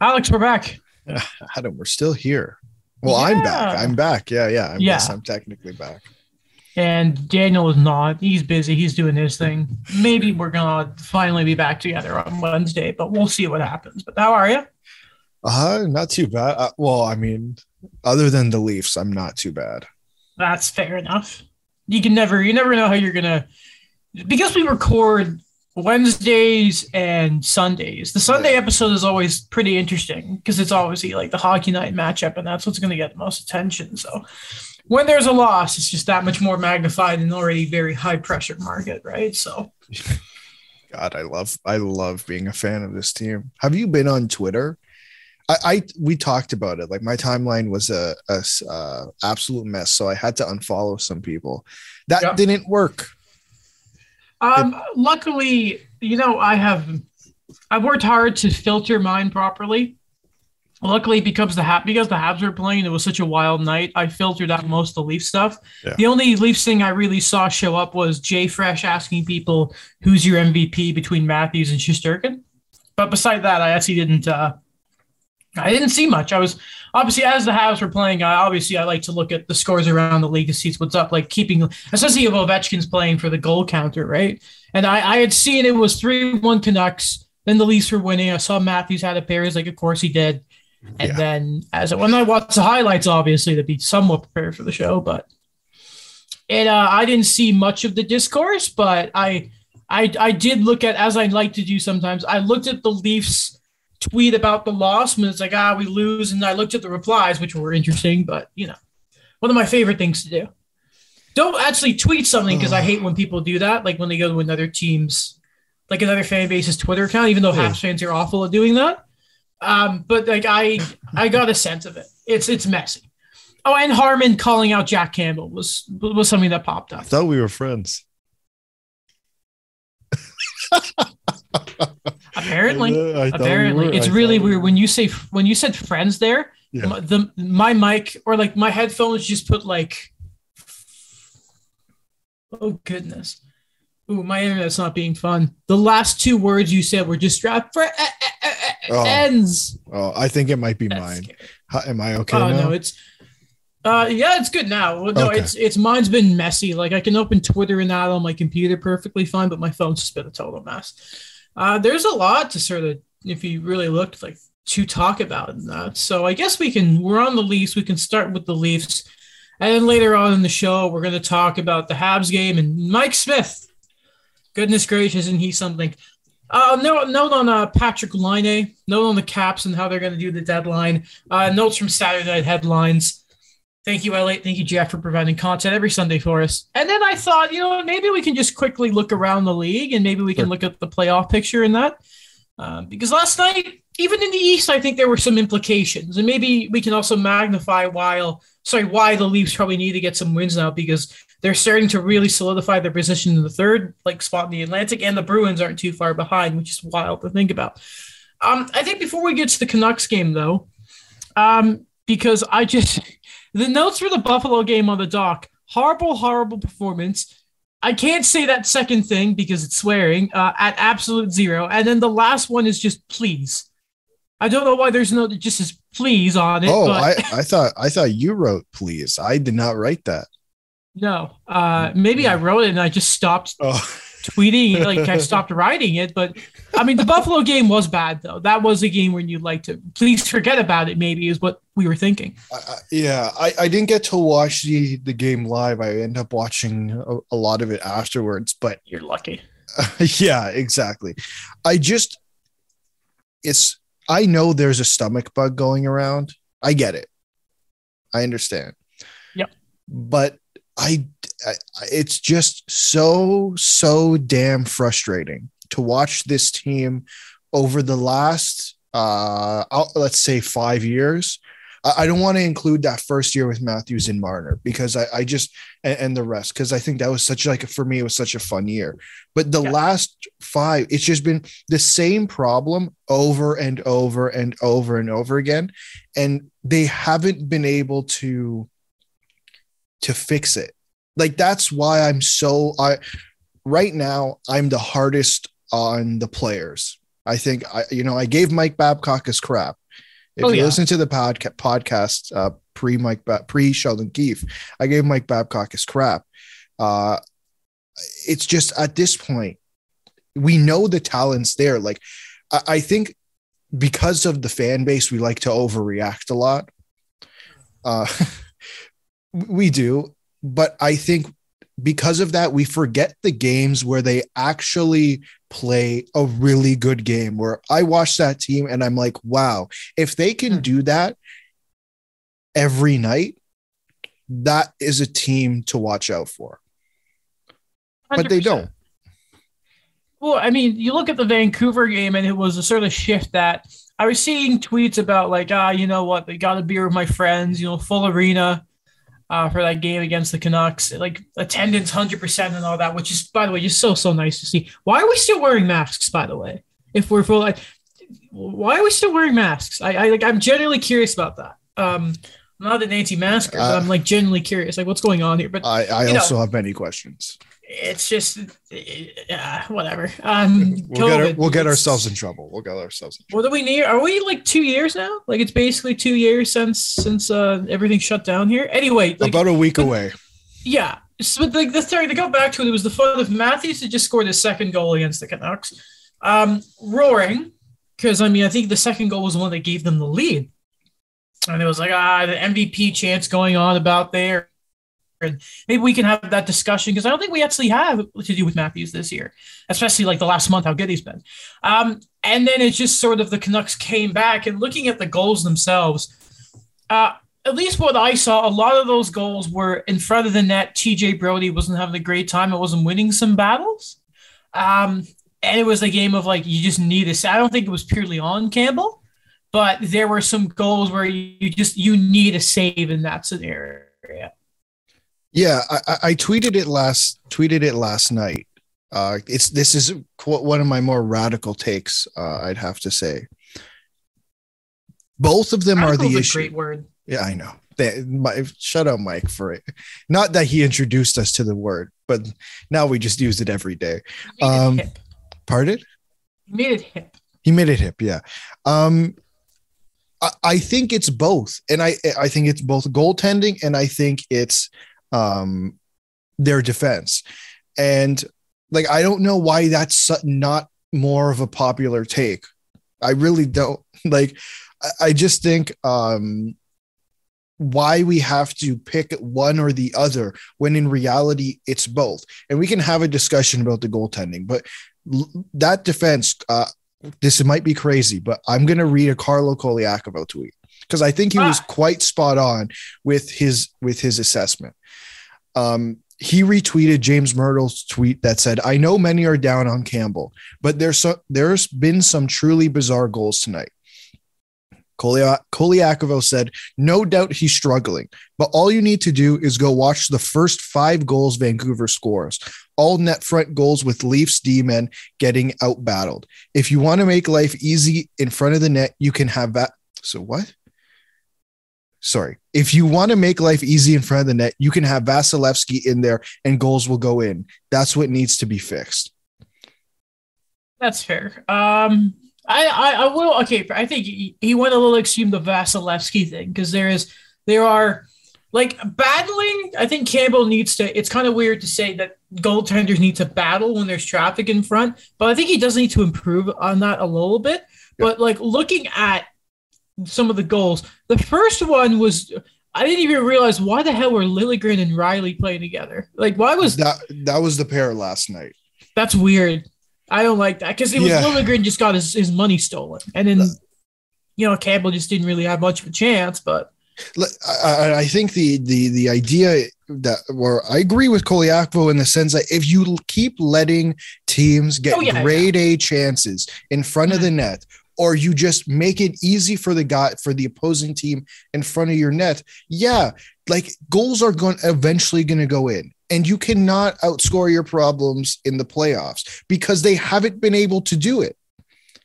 Alex, we're back. Adam, we're still here. Well, I'm back. I'm back. Yeah, yeah. I Yeah. guess I'm technically back. And Daniel is not. He's busy. He's doing his thing. Maybe we're gonna finally be back together on Wednesday, but we'll see what happens. But how are you? Uh, not too bad. Uh, well, I mean, other than the Leafs, I'm not too bad. That's fair enough. You can never, you never know how you're gonna, because we record Wednesdays and Sundays. The Sunday episode is always pretty interesting because it's obviously like the hockey night matchup, and that's what's gonna get the most attention. So when there's a loss, it's just that much more magnified in already very high pressure market, right? So God, I love I love being a fan of this team. Have you been on Twitter? I, I we talked about it. Like my timeline was a uh, absolute mess, so I had to unfollow some people. That Yep. didn't work. Um, luckily, you know, I have I've worked hard to filter mine properly. Luckily, because the Hab because the Habs were playing, it was such a wild night. I filtered out most of the Leaf stuff. Yeah. The only Leafs thing I really saw show up was Jay Fresh asking people who's your MVP between Matthews and Shesterkin. But beside that, I actually didn't. Uh, I didn't see much. I was obviously as the Habs were playing. I obviously I like to look at the scores around the league to see what's up. Like keeping, especially if Ovechkin's playing for the goal counter, right? And I, I had seen it was three one Canucks. Then the Leafs were winning. I saw Matthews had a pair. He's Like of course he did. And Yeah. then as when I watched the highlights, obviously to be somewhat prepared for the show, but it uh, I didn't see much of the discourse, but I I I did look at as I like to do sometimes. I looked at the Leafs tweet about the loss when it's like ah we lose, and I looked at the replies, which were interesting, but you know, one of my favorite things to do. Don't actually tweet something because I hate when people do that, like when they go to another team's, like another fan base's Twitter account, even though Yeah. Habs fans are awful at doing that. Um, but like I, I got a sense of it. It's it's messy. Oh, and Harmon calling out Jack Campbell was was something that popped up. I up. thought we were friends. Apparently, I apparently, were. it's I really weird when you say when you said friends there. Yeah. my- The my mic or like my headphones just put like. Oh goodness. Ooh, my internet's not being fun. The last two words you said were just fr- fr- Oh. ends. Oh, I think it might be That's mine. How, am I okay oh now? no, it's uh yeah, it's good now. No, Okay. it's it's mine's been messy. Like I can open Twitter and that on my computer perfectly fine, but my phone's just been a total mess. Uh there's a lot to sort of if you really looked like to talk about in that. So I guess we can we're on the Leafs. We can start with the Leafs. And then later on in the show, we're gonna talk about the Habs game and Mike Smith. Goodness gracious, isn't he something? Uh, no, note on uh, Patrik Laine, note on the Caps and how they're going to do the deadline. Uh, notes from Saturday Night Headlines. Thank you, Elliotte. Thank you, Jeff, for providing content every Sunday for us. And then I thought, you know, maybe we can just quickly look around the league and maybe we can Sure. look at the playoff picture in that. Um, because last night, even in the East, I think there were some implications, and maybe we can also magnify while sorry why the Leafs probably need to get some wins now because they're starting to really solidify their position in the third like spot in the Atlantic, and the Bruins aren't too far behind, which is wild to think about. Um, I think before we get to the Canucks game though, um, because I just the notes for the Buffalo game on the dock, horrible, horrible performance. I can't say that second thing because it's swearing uh, at absolute zero, and then the last one is just please. I don't know why there's no it just says please on it. Oh, but I, I thought I thought you wrote please. I did not write that. no. Uh, maybe I wrote it and I just stopped Oh, tweeting, like I stopped writing it. But I mean, the Buffalo game was bad though. That was a game when you'd like to please forget about it. Maybe is what we were thinking. I, I- yeah. I, I didn't get to watch the the game live. I end up watching a, a lot of it afterwards. But You're lucky. yeah, exactly. I just it's I know there's a stomach bug going around. I get it. I understand. Yep. But I, I it's just so so damn frustrating to watch this team over the last uh I'll- let's say 5 years. I, I don't want to include that first year with Matthews and Marner because I, I just and, and the rest because I think that was such like for me it was such a fun year. But the Yeah. last five, it's just been the same problem over and over and over and over again, and they haven't been able to to fix it. Like that's why I'm so I right now I'm the hardest on the players. I think I you know I gave Mike Babcock his crap. If Oh, you yeah. listen to the podca- podcast uh, pre Mike ba- pre Sheldon Keefe, I gave Mike Babcock his crap. Uh, it's just at this point, we know the talent's there. Like I, I think because of the fan base, we like to overreact a lot. Uh, we do, but I think because of that, we forget the games where they actually play a really good game. Where I watch that team and I'm like, wow, if they can Hmm. do that every night, that is a team to watch out for. But they don't. Well, I mean, you look at the Vancouver game, and it was a sort of shift that I was seeing tweets about, like, ah, you know what, they got a beer with my friends, you know, full arena uh, for that game against the Canucks, like attendance hundred percent and all that, which is, by the way, just so so nice to see. Why are we still wearing masks, by the way? If we're full, like, why are we still wearing masks? I, I like, I'm genuinely curious about that. Um, I'm not an anti-masker, but Uh, I'm like genuinely curious, like, what's going on here? But I, I You know. also have many questions. It's just uh, whatever. Um, We'll get, our, we'll get ourselves in trouble. We'll get ourselves in trouble. What are we near? Are we like two years now? Like it's basically two years since since uh everything shut down here. Anyway, like About a week away. yeah. So like the third to go back to it, it was the fun of Matthews had just scored his second goal against the Canucks. Um, roaring because I mean I think the second goal was the one that gave them the lead, and it was like ah the MVP chance going on about there. And maybe we can have that discussion because I don't think we actually have to do with Matthews this year, especially like the last month, how good he's been. Um, and then it's just sort of the Canucks came back and looking at the goals themselves, uh, at least what I saw, a lot of those goals were in front of the net. TJ Brodie wasn't having a great time. It wasn't winning some battles. Um, and it was a game of like, you just need this. I don't think it was purely on Campbell, but there were some goals where you, just, you need a save in that scenario. Yeah, I, I- tweeted it last tweeted it last night. Uh, it's this is one of my more radical takes. Uh, I'd have to say. Both of them are the issue. great word. Yeah, I know. They, my, shout out Mike for it. Not that he introduced us to the word, but now we just use it every day. Um, it. Pardon? You made it hip. He made it hip, yeah. Um, I, I think it's both, and I I think it's both goaltending, and I think it's um their defense, and like I don't know why that's not more of a popular take. I really don't like. I, just think um why we have to pick one or the other when in reality it's both, and we can have a discussion about the goaltending, but l- that defense. Uh, this might be crazy, but I'm going to read a Carlo Colaiacovo tweet because I think he was Ah. quite spot on with his with his assessment. Um, he retweeted James Mirtle's tweet that said, "I know many are down on Campbell, but there's so, there's been some truly bizarre goals tonight." Kolia- Colaiacovo said, "No doubt he's struggling, but all you need to do is go watch the first five goals Vancouver scores, all net front goals with Leafs D men getting out battled. If you want to make life easy in front of the net, you can have that. So what? Sorry. If you want to make life easy in front of the net, you can have Vasilevsky in there and goals will go in. That's what needs to be fixed. That's fair. Um, I, I, I will. Okay, I think he, he went a little extreme the Vasilevsky thing because there is there are like battling. I think Campbell needs to. It's kind of weird to say that goaltenders need to battle when there's traffic in front, but I think he does need to improve on that a little bit. But like looking at some of the goals, the first one was. I didn't even realize why the hell were Liljegren and Rielly playing together. Like, why was That that was the pair last night. that's weird. I don't like that because it was Yeah. Liljegren just got his, his money stolen, and then you know Campbell just didn't really have much of a chance. But I think the the the idea that where I agree with Colaiacovo in the sense that if you keep letting teams get Oh, yeah, grade A chances in front of the mm-hmm. net, or you just make it easy for the guy for the opposing team in front of your net, yeah, like goals are going eventually going to go in. And you cannot outscore your problems in the playoffs because they haven't been able to do it.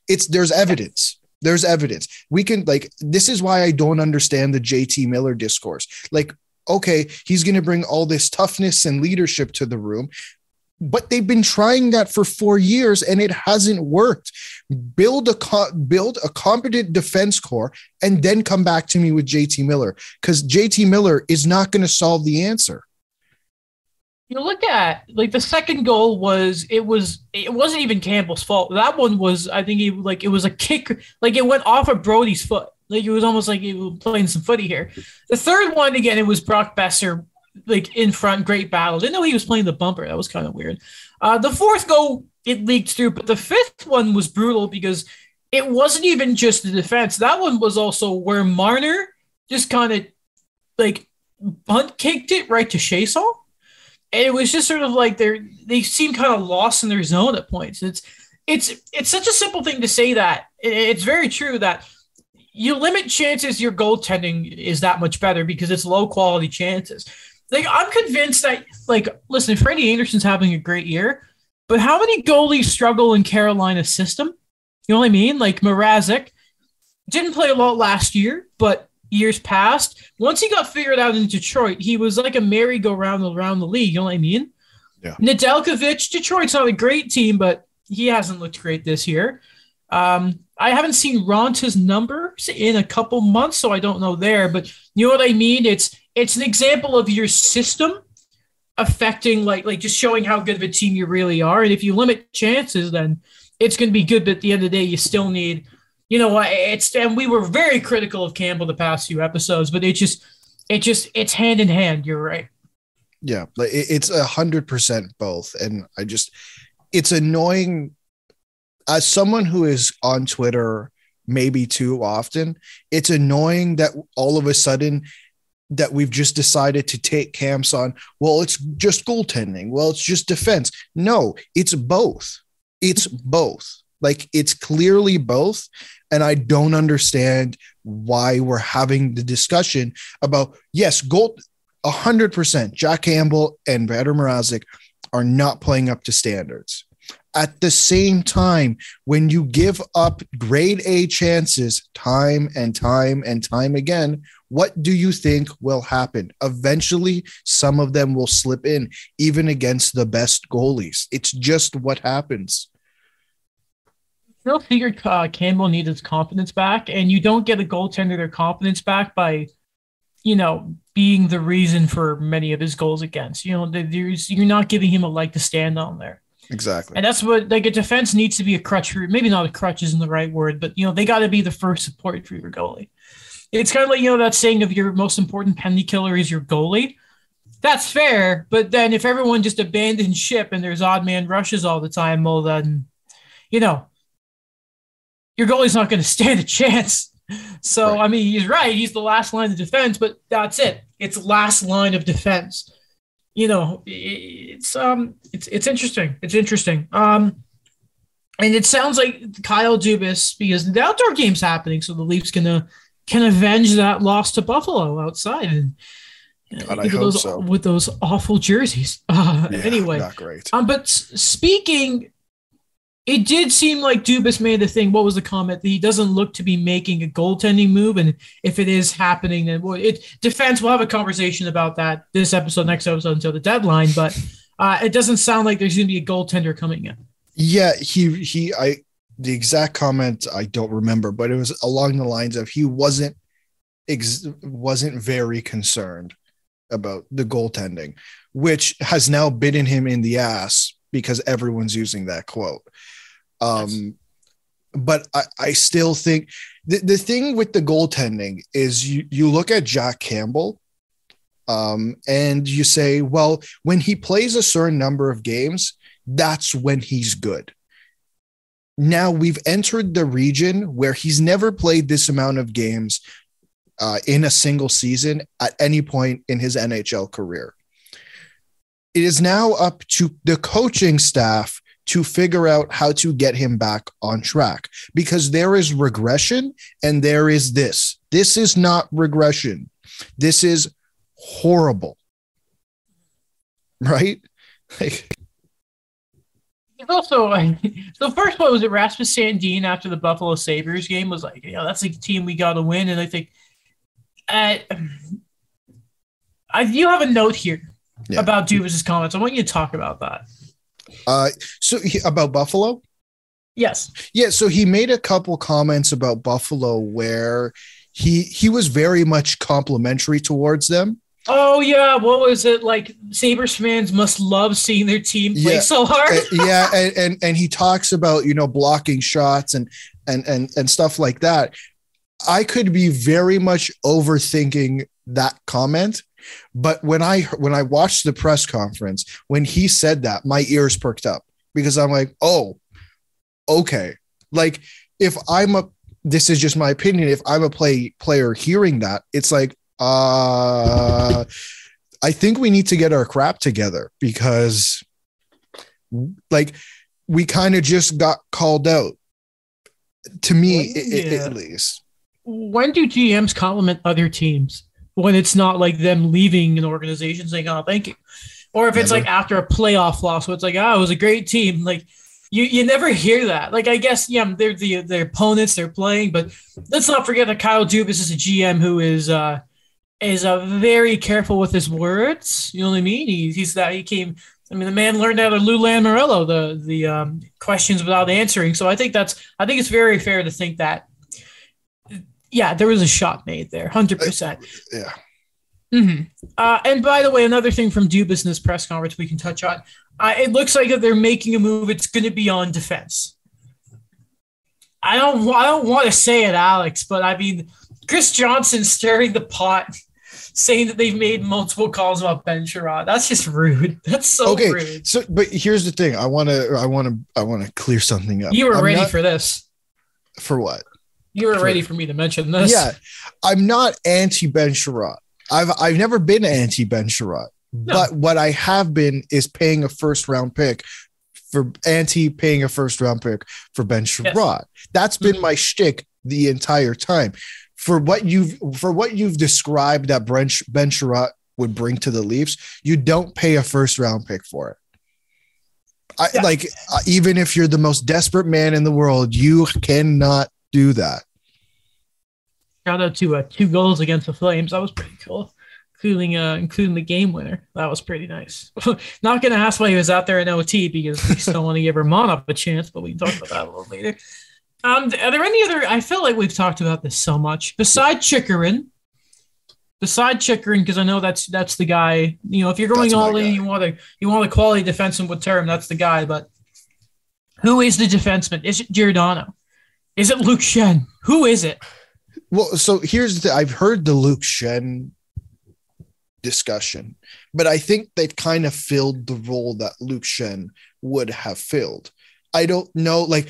It's there's evidence. There's evidence. We can like this is why I don't understand the JT Miller discourse. Like, okay, he's going to bring all this toughness and leadership to the room. But they've been trying that for four years and it hasn't worked. Build a co- build a competent defense core and then come back to me with JT Miller because JT Miller is not going to solve the answer. You look at like the second goal was it was it wasn't even Campbell's fault. That one was I think he like it was a kick like it went off of Brodie's foot. Like it was almost like he was playing some footy here. The third one again, it was Brock Boeser like in front, great battle. Didn't know he was playing the bumper. That was kind of weird. Uh, the fourth goal it leaked through, but the fifth one was brutal because it wasn't even just the defense. That one was also where Marner just kind of like bunt kicked it right to Chiasson. And it was just sort of like they're they seem kind of lost in their zone at points. It's it's it's such a simple thing to say that it's very true that you limit chances your goaltending is that much better because it's low quality chances. Like I'm convinced that like listen, Freddie Andersen's having a great year, but how many goalies struggle in Carolina's system? You know what I mean? Like Mrazek didn't play a lot last year, but years past, once he got figured out in Detroit, he was like a merry-go-round around the league. You know what I mean? Yeah. Nedeljkovic, Detroit's not a great team, but he hasn't looked great this year. Um, I haven't seen Raanta's numbers in a couple months, so I don't know there. But you know what I mean? It's it's an example of your system affecting like like just showing how good of a team you really are. And if you limit chances, then it's going to be good. But at the end of the day, you still need, you know, it's and we were very critical of Campbell the past few episodes, but it just it just it's hand in hand. You're right. Yeah, like it's a hundred percent both, and I just it's annoying as someone who is on Twitter maybe too often, it's annoying that all of a sudden that we've just decided to take camps on, well, it's just goaltending. Well, it's just defense. No, it's both. It's both. Like it's clearly both. And I don't understand why we're having the discussion about, yes, gold 100%. Jack Campbell and Petr Mrazek are not playing up to standards. At the same time, when you give up grade A chances time and time and time again, what do you think will happen? Eventually, some of them will slip in, even against the best goalies. It's just what happens. Still figured uh, Campbell needed his confidence back, and you don't get a goaltender their confidence back by, you know, being the reason for many of his goals against. You know, there's you're not giving him a leg to stand on there. Exactly. And that's what like a defense needs to be a crutch for maybe not a crutch isn't the right word, but you know, they gotta be the first support for your goalie. It's kind of like, you know, that saying of your most important penalty killer is your goalie. That's fair, but then if everyone just abandons ship and there's odd man rushes all the time, well then, you know, your goalie's not going to stand a chance. So right. I mean, he's right. He's the last line of defense, but that's it. It's last line of defense you know, it's um, it's it's interesting. It's interesting. Um, and it sounds like Kyle Dubas because the outdoor game's happening, so the Leafs can can avenge that loss to Buffalo outside. And God, I hope those, so. With those awful jerseys. Uh, yeah, anyway, not great. Um, but speaking it did seem like Dubas made the thing. What was the comment? That he doesn't look to be making a goaltending move, and if it is happening, then well, it defense. We'll have a conversation about that this episode, next episode until the deadline. But uh, it doesn't sound like there's going to be a goaltender coming in. Yeah, he he. I the exact comment I don't remember, but it was along the lines of he wasn't ex- wasn't very concerned about the goaltending, which has now bitten him in the ass because everyone's using that quote. Um, but I, I still think the, the thing with the goaltending is you, you look at Jack Campbell um, and you say, well, when he plays a certain number of games, that's when he's good. Now we've entered the region where he's never played this amount of games uh, in a single season at any point in his NHL career. It is now up to the coaching staff to figure out how to get him back on track because there is regression and there is this. This is not regression. This is horrible. Right? Like, it's also like the first one was it Rasmus Sandin after the Buffalo Sabres game was like, yeah, that's a team we got to win. And I think uh, I you have a note here yeah. about Dubas's comments. I want you to talk about that. Uh, so he, about Buffalo. Yes. Yeah, so he made a couple comments about Buffalo where he he was very much complimentary towards them. Oh yeah, what was it like? Sabres fans must love seeing their team play Yeah. so hard. Uh, yeah, and, and and he talks about you know blocking shots and and and and stuff like that. I could be very much overthinking that comment, but when I when I watched the press conference when he said that, my ears perked up because I'm like, oh, okay. Like if I'm a this is just my opinion. If I'm a play player hearing that, it's like, uh, I think we need to get our crap together because, like, we kind of just got called out. To me, Well, i- i- yeah. at least. when do GMs compliment other teams when it's not like them leaving an organization saying, "Oh, thank you," or if it's Never. like after a playoff loss, where it's like, "Oh, it was a great team." Like you, you never hear that. Like I guess, yeah, they're the their opponents they're playing, but let's not forget that Kyle Dubas is a GM who is uh is uh, very careful with his words. You know what I mean? He, he's that he came. I mean, the man learned out of Lou Lamoriello the the um, questions without answering. So I think that's I think it's very fair to think that yeah, there was a shot made there, hundred percent. Yeah. hmm Uh, and by the way, another thing from Dubas in this press conference we can touch on. Uh, it looks like that they're making a move. It's going to be on defense. I don't. I don't want to say it, Alex, but I mean, Chris Johnston stirring the pot, saying that they've made multiple calls about Ben Chiarot. That's just rude. That's so Okay. rude. So, but here's the thing. I want to. I want to. I want to clear something up. You were I'm ready not- for this. for what? You were for- ready for me to mention this. Yeah, I'm not anti Ben Chiarot. I've I've never been anti Ben Chiarot, but what I have been is paying a first round pick for anti paying a first round pick for Ben Chiarot. That's been Mhm. my shtick the entire time. For what you've for what you've described that Ben Ben would bring to the Leafs, you don't pay a first round pick for it. I, Yeah. Like uh, even if you're the most desperate man in the world, you cannot do that. Shout out to uh, two goals against the Flames. That was pretty cool, including uh, including the game winner. That was pretty nice. Not gonna ask why he was out there in OT because we still want to give Romanov a chance, but we can talk about that a little later. Um, are there any other? I feel like we've talked about this so much. Beside Chychrun, beside Chychrun, because I know that's that's the guy. You know, if you're going That's all in, guy. you want to you want a quality defenseman with term. That's the guy. But who is the defenseman? Is it Giordano? Is it Luke Schenn? Who is it? Well, so here's the I've heard the Luke Schenn discussion, but I think they've kind of filled the role that Luke Schenn would have filled. I don't know, like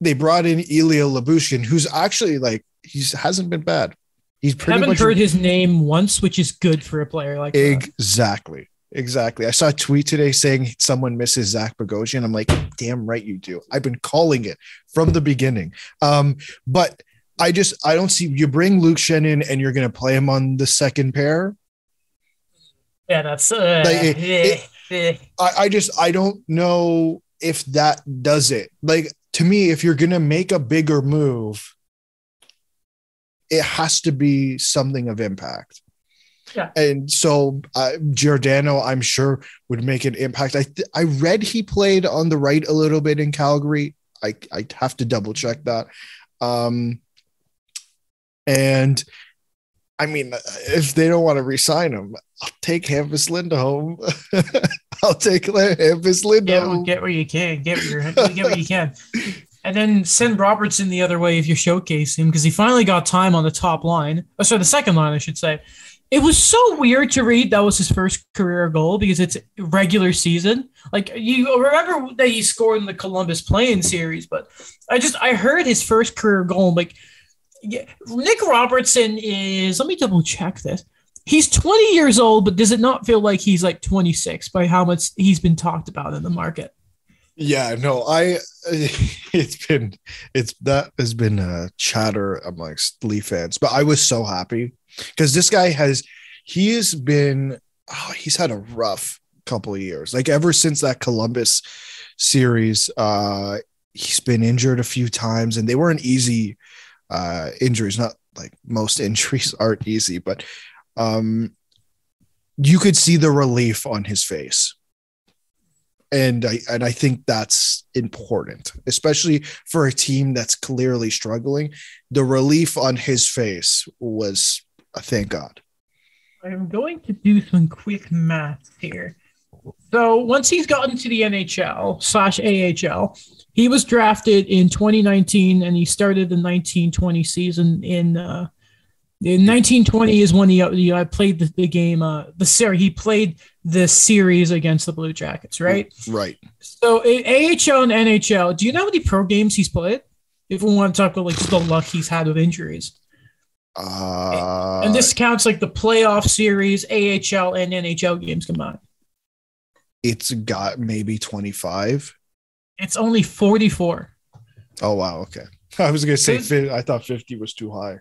they brought in Ilya Lyubushkin, who's actually like he's hasn't been bad. He's I pretty haven't much heard his name once, which is good for a player like that. exactly. Exactly. I saw a tweet today saying someone misses Zach Bogosian. I'm like, damn right you do. I've been calling it from the beginning. Um, but I just I don't see you bring Luke Schenn in and you're gonna play him on the second pair. Yeah, that's uh, Like, it- eh. I, I just I don't know if that does it. Like to me, if you're gonna make a bigger move, it has to be something of impact. Yeah. And so uh, Giordano, I'm sure, would make an impact. I th- I read he played on the right a little bit in Calgary. I I have to double check that. Um, and I mean, uh, if they don't want to resign him, I'll take Hampus Lindholm. I'll take Hampus Lindholm. get where you can, get where, you get where you can, and then send Robertson the other way if you showcase him because he finally got time on the top line. Oh, sorry, the second line, I should say. It was so weird to read that was his first career goal because it's regular season. Like you remember that he scored in the Columbus playing series, but I just I heard his first career goal. Like yeah, Nick Robertson is. Let me double check this. He's 20 years old, but does it not feel like he's like 26 by how much he's been talked about in the market? Yeah, no, I it's been it's that has been a chatter amongst Leaf fans, but I was so happy because this guy has he has been oh, he's had a rough couple of years. Like ever since that Columbus series, uh he's been injured a few times and they weren't easy uh injuries, not like most injuries aren't easy, but um you could see the relief on his face and I and I think that's important, especially for a team that's clearly struggling. The relief on his face was, uh, thank God. I'm going to do some quick math here. So once he's gotten to the NHL slash AHL, he was drafted in 2019 and he started the 1920 season in uh, in 1920 is when he, he uh, played the, the game uh, the series he played the series against the Blue Jackets, right? Right. So in AHL and NHL, do you know how many pro games he's played? If we want to talk about like just the luck he's had with injuries. Uh, and this counts like the playoff series, AHL and NHL games combined. It's got maybe 25. It's only 44. Oh wow, okay. I was gonna say It's- fi- I thought 50 was too high.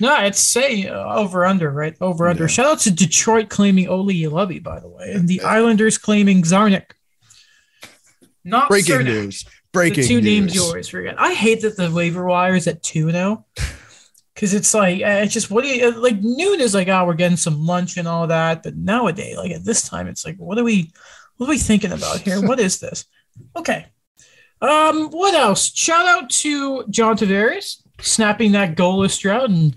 No, it's say uh, over under, right? Over under. Yeah. Shout out to Detroit claiming Olli Juolevi, by the way, and the Islanders claiming Czarnik. Not Breaking Cernak. news. Breaking the two news. names you always forget. I hate that the waiver wire is at two now. Cause it's like uh, it's just what do you uh, like noon is like oh we're getting some lunch and all that but nowadays like at this time it's like what are we what are we thinking about here? What is this? Okay. Um what else? Shout out to John Tavares snapping that goalless drought and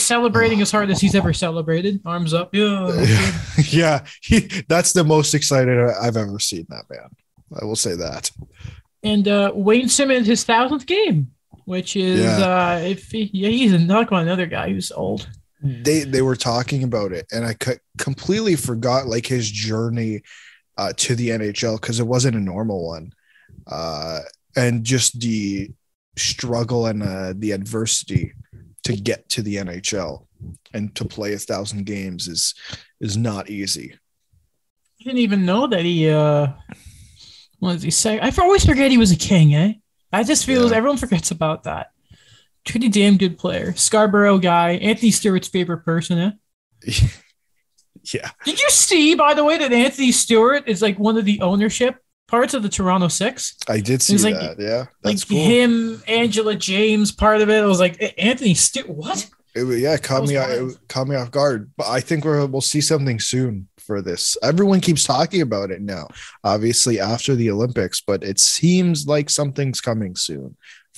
celebrating as hard as he's ever celebrated. Arms up. Yeah. Yeah, he, that's the most excited I've ever seen that man. I will say that. and uh, Wayne Simmonds his thousandth game which is Yeah. uh if he, yeah, he's not going another guy who's old They they were talking about it, and I co- completely forgot like his journey uh, to the NHL because it wasn't a normal one, uh, and just the struggle and uh, the adversity to get to the NHL and to play a thousand games is is not easy. I didn't even know that he uh what does he say? I always forget he was a king, eh? I just feel Yeah. everyone forgets about that. Pretty damn good player. Scarborough guy, Anthony Stewart's favorite person, eh? Yeah, Did you see, by the way, that Anthony Stewart is like one of the ownership parts of the Toronto Six? I did see like- that. Yeah, Like that's cool. him, Angela James, part of it. I was like, "Eh, Anthony Stewart, what? It, yeah, caught me it caught me off guard. But I think we're we'll see something soon for this. Everyone keeps talking about it now. Obviously after the Olympics, but it seems like something's coming soon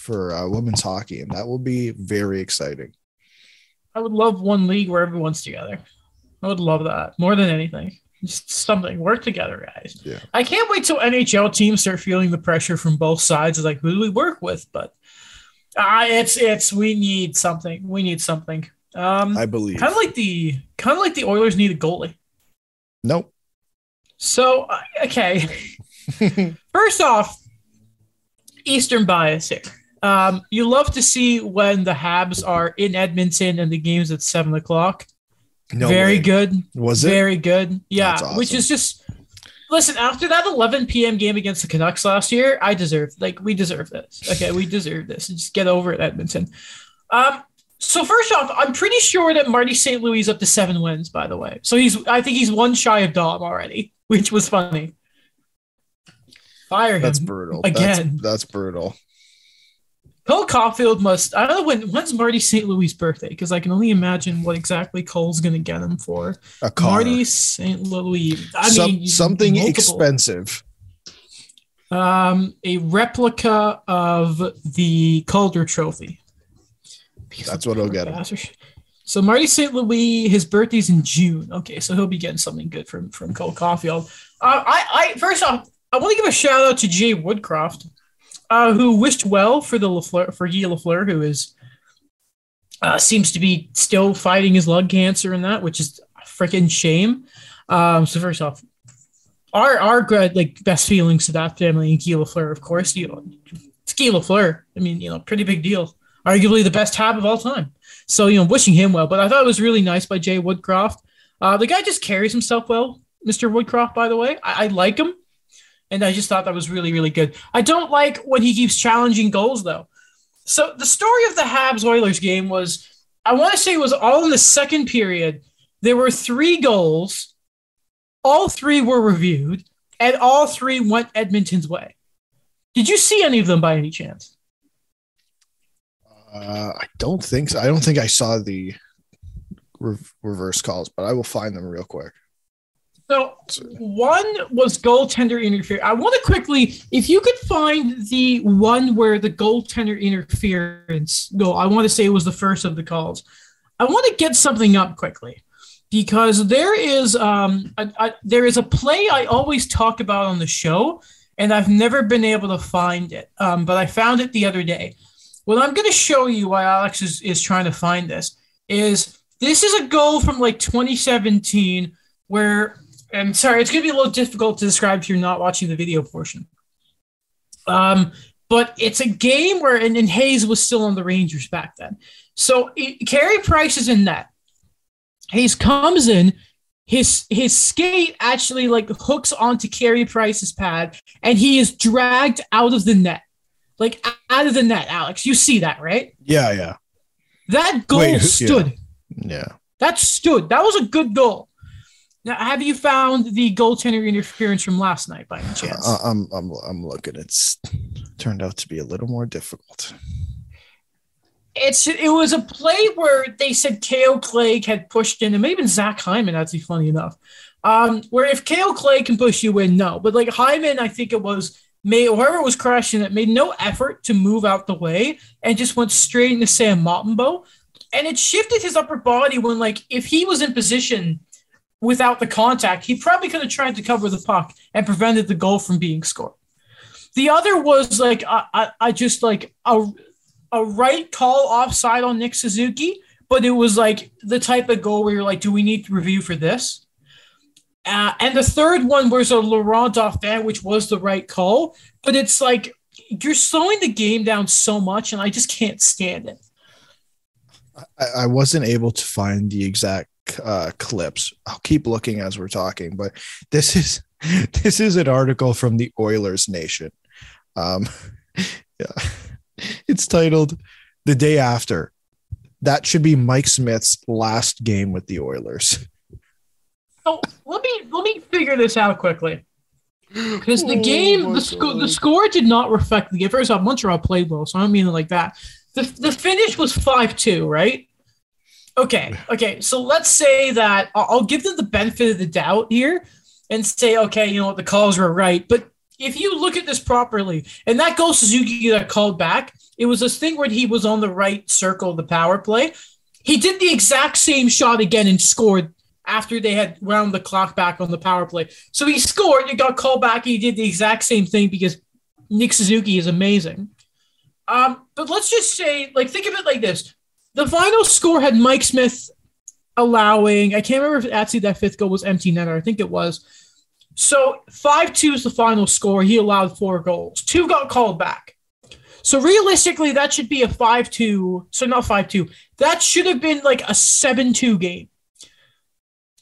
for uh, women's hockey, and that will be very exciting. I would love one league where everyone's together. I would love that more than anything. Just something. Work together, guys. Yeah. I can't wait till NHL teams start feeling the pressure from both sides. It's like, who do we work with? But uh, it's it's we need something. We need something. Um, I believe. kind of like the kind of like the Oilers need a goalie. nope. So okay, first off, Eastern bias here. Um, you love to see when the Habs are in Edmonton and the game's at seven o'clock. no Very way. good. Was it? Very good. Yeah, That's which is just listen. After that 11 p.m. game against the Canucks last year, I deserve like we deserve this. Okay, we deserve this. Just get over it, Edmonton. Um. So first off, I'm pretty sure that Marty St. Louis is up to seven wins. By the way, so he's I think he's one shy of Dom already, which was funny. Fire him. That's brutal. Again. That's, that's brutal. Cole Caulfield must. I don't know when. When's Marty St. Louis' birthday? Because I can only imagine what exactly Cole's gonna get him for. A car. Marty St. Louis. I Some- mean, something multiple. expensive. Um, a replica of the Calder Trophy. That's what he'll get him. So Marty St. Louis, his birthday's in June. Okay, so he'll be getting something good from from Cole Caulfield. Uh, I, I first off, I want to give a shout out to Jay Woodcroft, uh, who wished well for the Lafleur, for Guy Lafleur, who is uh, seems to be still fighting his lung cancer and that, which is a freaking shame. Um, so first off, our our like best feelings to that family and Guy Lafleur, of course. You know, it's Guy Lafleur. I mean, you know, pretty big deal. Arguably the best tab of all time. So you know, wishing him well. But I thought it was really nice by Jay Woodcroft. Uh, the guy just carries himself well, Mr. Woodcroft. By the way, I, I like him, and I just thought that was really really good. I don't like when he keeps challenging goals though. So the story of the Habs Oilers game was, I want to say it was all in the second period. There were three goals. All three were reviewed, and all three went Edmonton's way. Did you see any of them by any chance? Uh, I don't think so. I don't think I saw the re- reverse calls, but I will find them real quick. So one was goaltender interference. I want to quickly, if you could find the one where the goaltender interference goal, I want to say it was the first of the calls. I want to get something up quickly because there is um a, a, there is a play I always talk about on the show, and I've never been able to find it. Um, but I found it the other day. What I'm going to show you why Alex is, is trying to find this is this is a goal from like 2017 where and sorry, it's going to be a little difficult to describe if you're not watching the video portion. Um, but it's a game where and, and Hayes was still on the Rangers back then. So it, Carey Price is in net. Hayes comes in, his his skate actually like hooks onto Carey Price's pad, and he is dragged out of the net, like out of the net. Alex, you see that, right? Yeah, yeah. That goal Wait, stood. Yeah. yeah. That stood. That was a good goal. Now, have you found the goaltender interference from last night by any chance? Uh, I'm, I'm, I'm looking. It's turned out to be a little more difficult. It's it was a play where they said Kale Clague had pushed in, and maybe Zach Hyman. Actually, funny enough, um, where if Kale Clague can push you in, no, but like Hyman, I think it was made whoever was crashing it made no effort to move out the way and just went straight into Sam Montembeault, and it shifted his upper body when like if he was in position without the contact, he probably could have tried to cover the puck and prevented the goal from being scored. The other was like I, I, I just like a a right call offside on Nick Suzuki, but it was like the type of goal where you're like, do we need to review for this? Uh, and the third one was a Laurent Dauphin, which was the right call, but it's like you're slowing the game down so much, and I just can't stand it. I, I wasn't able to find the exact uh, clips. I'll keep looking as we're talking, but this is this is an article from the Oilers Nation. Um, yeah, it's titled "The Day After." That should be Mike Smith's last game with the Oilers. Oh, let me let me figure this out quickly. Because the oh game, the, sco- the score did not reflect the game. First off, Montreal played well, so I don't mean it like that. The, the finish was 5 2, right? Okay, okay. So let's say that I'll give them the benefit of the doubt here and say, okay, you know what, the calls were right. But if you look at this properly, and that goal Suzuki that called back, it was this thing where he was on the right circle of the power play. He did the exact same shot again and scored after they had wound the clock back on the power play. So he scored, it got called back, and he did the exact same thing because Nick Suzuki is amazing. Um, but let's just say, like, think of it like this: the final score had Mike Smith allowing. I can't remember if actually that fifth goal was empty netter. I think it was. So five two is the final score. He allowed four goals. Two got called back. So realistically, that should be a five two. So not five two. That should have been like a seven two game.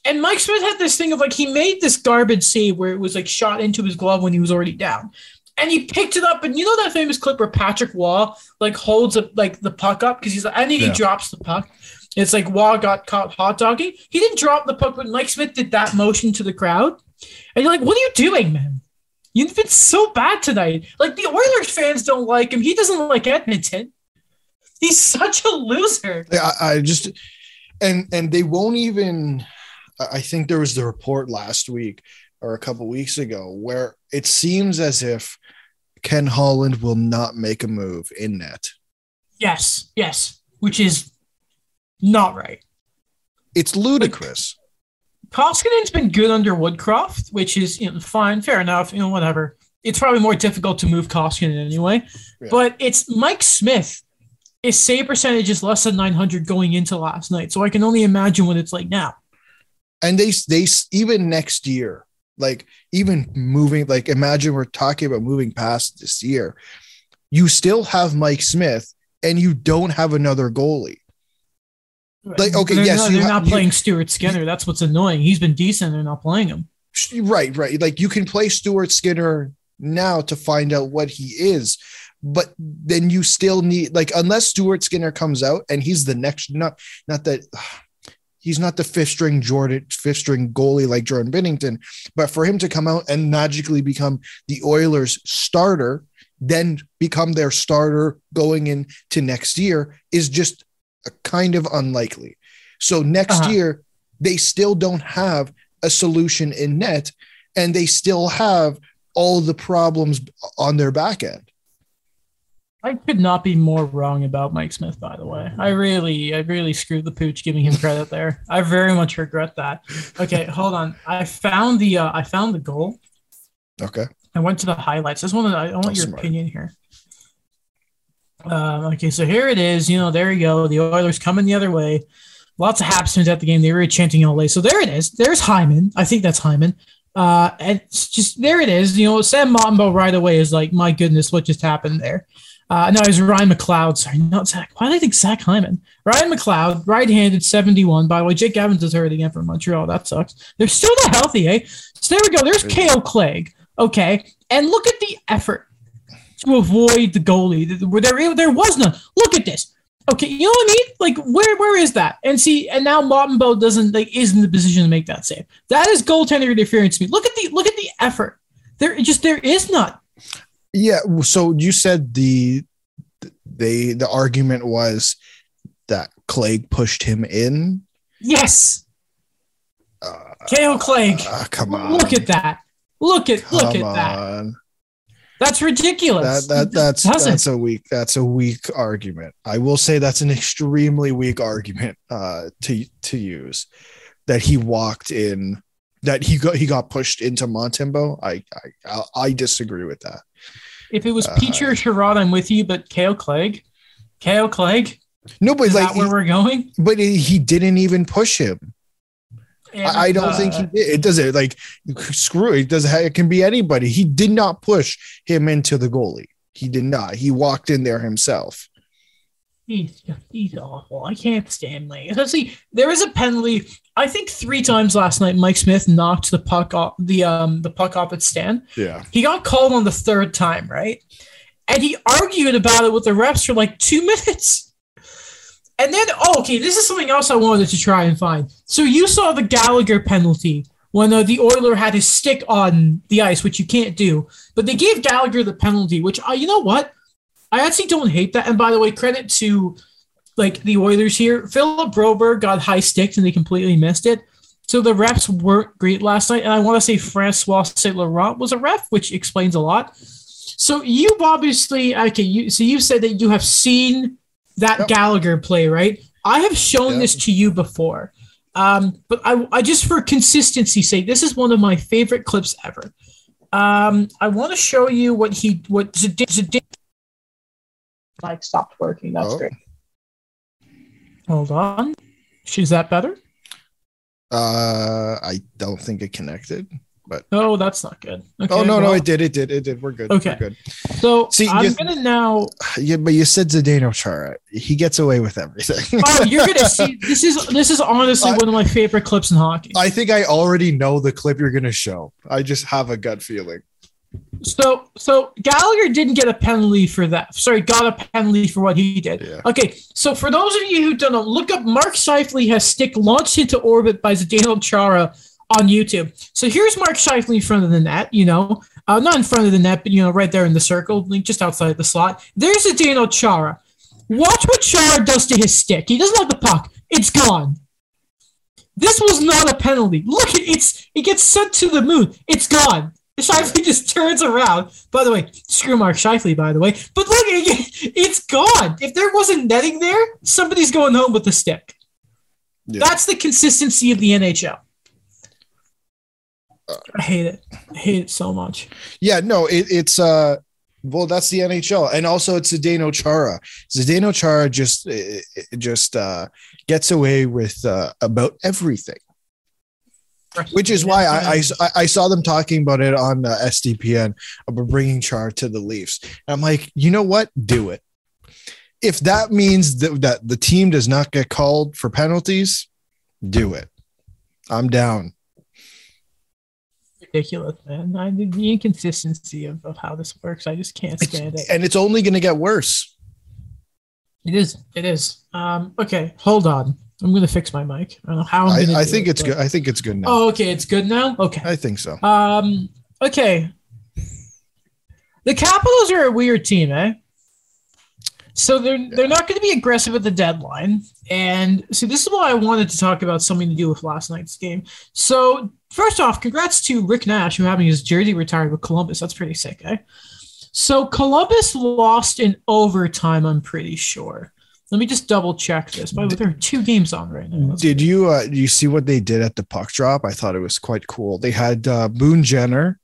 And Mike Smith had this thing of like he made this garbage save where it was like shot into his glove when he was already down and he picked it up. And you know that famous clip where Patrick Roy like holds a, like the puck up because he's like, and yeah. he drops the puck. It's like Roy got caught hot dogging. He didn't drop the puck, but Mike Smith did that motion to the crowd. And you're like, what are you doing, man? You've been so bad tonight. Like the Oilers fans don't like him. He doesn't like Edmonton. He's such a loser. I, I just and and they won't even. I think there was the report last week or a couple weeks ago where it seems as if Ken Holland will not make a move in net. Yes, yes, which is not right. It's ludicrous. Like, Koskinen's been good under Woodcroft, which is you know, fine, fair enough, you know, whatever. It's probably more difficult to move Koskinen anyway, yeah. but it's Mike Smith. His save percentage is less than 900 going into last night, so I can only imagine what it's like now. And they they even next year, like even moving, like imagine we're talking about moving past this year. You still have Mike Smith and you don't have another goalie. Like, okay, they're yes, not, they're not playing Stuart Skinner. That's what's annoying. He's been decent. They're not playing him. Right, right. Like you can play Stuart Skinner now to find out what he is, but then you still need like unless Stuart Skinner comes out and he's the next not not that he's not the fifth string Jordan, fifth string goalie like Jordan Binnington. but for him to come out and magically become the Oilers starter, then become their starter going into next year is just a kind of unlikely. So next uh-huh. year, they still don't have a solution in net, and they still have all the problems on their back end. I could not be more wrong about Mike Smith, by the way. I really, I really screwed the pooch giving him credit there. I very much regret that. Okay, hold on. I found the uh, I found the goal. Okay. I went to the highlights. I just want I want Oh, your smart. opinion here. Um, okay, so here it is. You know, there you go. The Oilers coming the other way. Lots of Habsons at the game. They were chanting all day. So there it is. There's Hyman. I think that's Hyman. Uh, and it's just there it is. You know, Sam Montembeault right away is like, my goodness, what just happened there? Uh, no, it was Ryan McLeod. Sorry, not Zach. Why did I think Zach Hyman? Ryan McLeod, right-handed, 71. By the way, Jake Evans is hurt again for Montreal. That sucks. They're still not healthy, eh? So there we go. There's KO Clegg. Okay. And look at the effort to avoid the goalie. There, there was none. Look at this. Okay, you know what I mean? Like, where where is that? And see, and now Martin Montembeault doesn't like is in the position to make that save. That is goaltender interference to me. Look at the look at the effort. There just there is none. Yeah. So you said the they the argument was that Clegg pushed him in. Yes, Uh, KO Clegg. uh, come on. Look at that. Look at look Come at that. on. That's ridiculous. That, that that's that's a weak that's a weak argument. I will say that's an extremely weak argument uh, to to use. That he walked in, that he got he got pushed into Montembeault. I I I, I disagree with that. If it was uh, Peach or Sherrod, I'm with you, but KO Clegg, KO Clegg, No, but is like, that where we're going? but he didn't even push him. I, I don't think he Uh, did. It doesn't like screw it. It doesn't. It can be anybody. He did not push him into the goalie. He did not. He walked in there himself. He's he's awful. I can't stand Mike. Especially there was a penalty. I think three times last night. Mike Smith knocked the puck off the um the puck off its stand. Yeah. He got called on the third time, right? And he argued about it with the refs for like two minutes. And then, oh, okay, this is something else I wanted to try and find. So you saw the Gallagher penalty when uh, the Oiler had his stick on the ice, which you can't do. But they gave Gallagher the penalty, which uh, you know what? I actually don't hate that. And by the way, credit to like the Oilers here. Philip Broberg got high sticks and they completely missed it. So the refs weren't great last night. And I want to say Francois Saint Laurent was a ref, which explains a lot. So you've obviously okay, you so you said that you have seen that Yep. Gallagher play, right? I have shown Yep. this to you before. Um, but I, I just for consistency's sake, this is one of my favorite clips ever. Um, I want to show you what he what Zidane, Zidane like stopped working. That's Oh. great. Hold on. She's that better? Uh, I don't think it connected. But oh, that's not good. Okay, oh no, no, well, it did, it did, it did. We're good. Okay. We're good. So See, I'm you- gonna now. Yeah, but you said Zdeno Chara. He gets away with everything. Oh, you're gonna see. This is this is honestly I- one of my favorite clips in hockey. I think I already know the clip you're gonna show. I just have a gut feeling. So so Gallagher didn't get a penalty for that. Sorry, got a penalty for what he did. Yeah. Okay, so for those of you who don't know, look up Mark Scheifele has stick launched into orbit by Zdeno Chara on YouTube. So here's Mark Scheifele in front of the net, you know, uh, not in front of the net, but you know, right there in the circle, like just outside the slot. There's Zdeno Chara. Watch what Chara does to his stick. He doesn't have the puck. It's gone. This was not a penalty. Look, it's it gets sent to the moon. It's gone. Scheifele just turns around. By the way, screw Mark Scheifele, by the way. But look, it, it's gone. If there wasn't netting there, somebody's going home with the stick. Yeah. That's the consistency of the NHL. I hate it. I hate it so much. Yeah, no, it, it's uh well, that's the NHL, and also it's Zdeno Chara. Zdeno Chara just just uh gets away with uh, about everything, which is why I, I I- saw them talking about it on uh, SDPN about bringing Char to the Leafs. And I'm like, you know what? Do it. If that means that, that the team does not get called for penalties, do it. I'm down. ridiculous, man. I, the inconsistency of, of how this works, I just can't stand it. And it's only going to get worse. It is. It is. Um, okay, hold on. I'm gonna fix my mic. I don't know how I'm I, gonna. I think it, it's but- good. I think it's good now. Oh, okay. It's good now. Okay. I think so. Um. Okay. The Capitals are a weird team, eh? So they're they're not going to be aggressive at the deadline. And see, this is why I wanted to talk about something to do with last night's game. So first off, congrats to Rick Nash who having his jersey retired with Columbus. That's pretty sick, eh? So Columbus lost in overtime. I'm pretty sure. Let me just double check this. By the way, there are two games on right now. That's Did you uh, you see what they did at the puck drop? I thought it was quite cool. They had uh, Boone Jenner,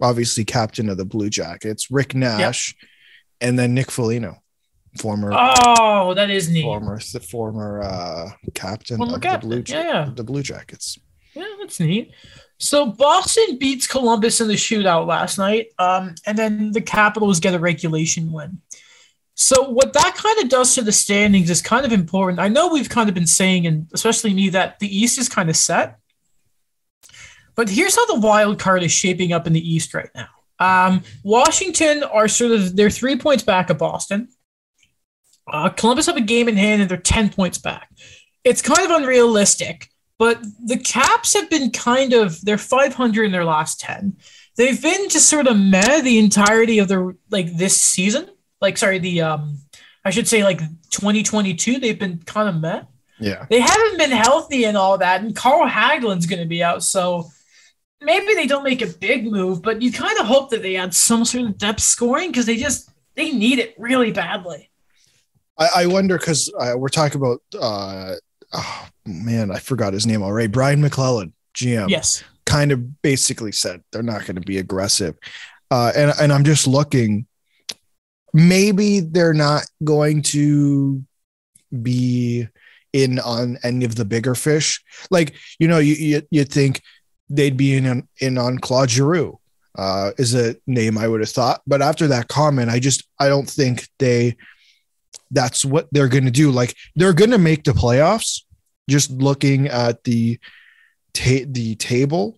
obviously captain of the Blue Jackets, Rick Nash, and then Nick Foligno, former Oh, that is neat. former the former uh, captain Well, of the Blue. Yeah, yeah. the Blue Jackets. Yeah, that's neat. So Boston beats Columbus in the shootout last night, um, and then the Capitals get a regulation win. So what that kind of does to the standings is kind of important. I know we've kind of been saying, and especially me, that the East is kind of set. But here's how the wild card is shaping up in the East right now. Um, Washington are sort of they're three points back of Boston. Uh, Columbus have a game in hand and they're ten points back. It's kind of unrealistic, but the Caps have been kind of they're 500 in their last 10. They've been just sort of meh the entirety of their like this season. Like sorry, the um I should say like 2022. They've been kind of met. Yeah, They haven't been healthy and all that, and Carl Hagelin's going to be out, so maybe they don't make a big move. But you kind of hope that they add some sort of depth scoring because they just they need it really badly. I, I wonder because uh, we're talking about uh, oh, man, I forgot his name already. Brian MacLellan, GM. Yes. kind of basically said they're not going to be aggressive. Uh, and and I'm just looking. Maybe they're not going to be in on any of the bigger fish. Like you know, you you you think they'd be in on, in on Claude Giroux. Uh, is a name I would have thought, but after that comment, I just I don't think they. That's what they're going to do. Like they're going to make the playoffs. Just looking at the ta- the table,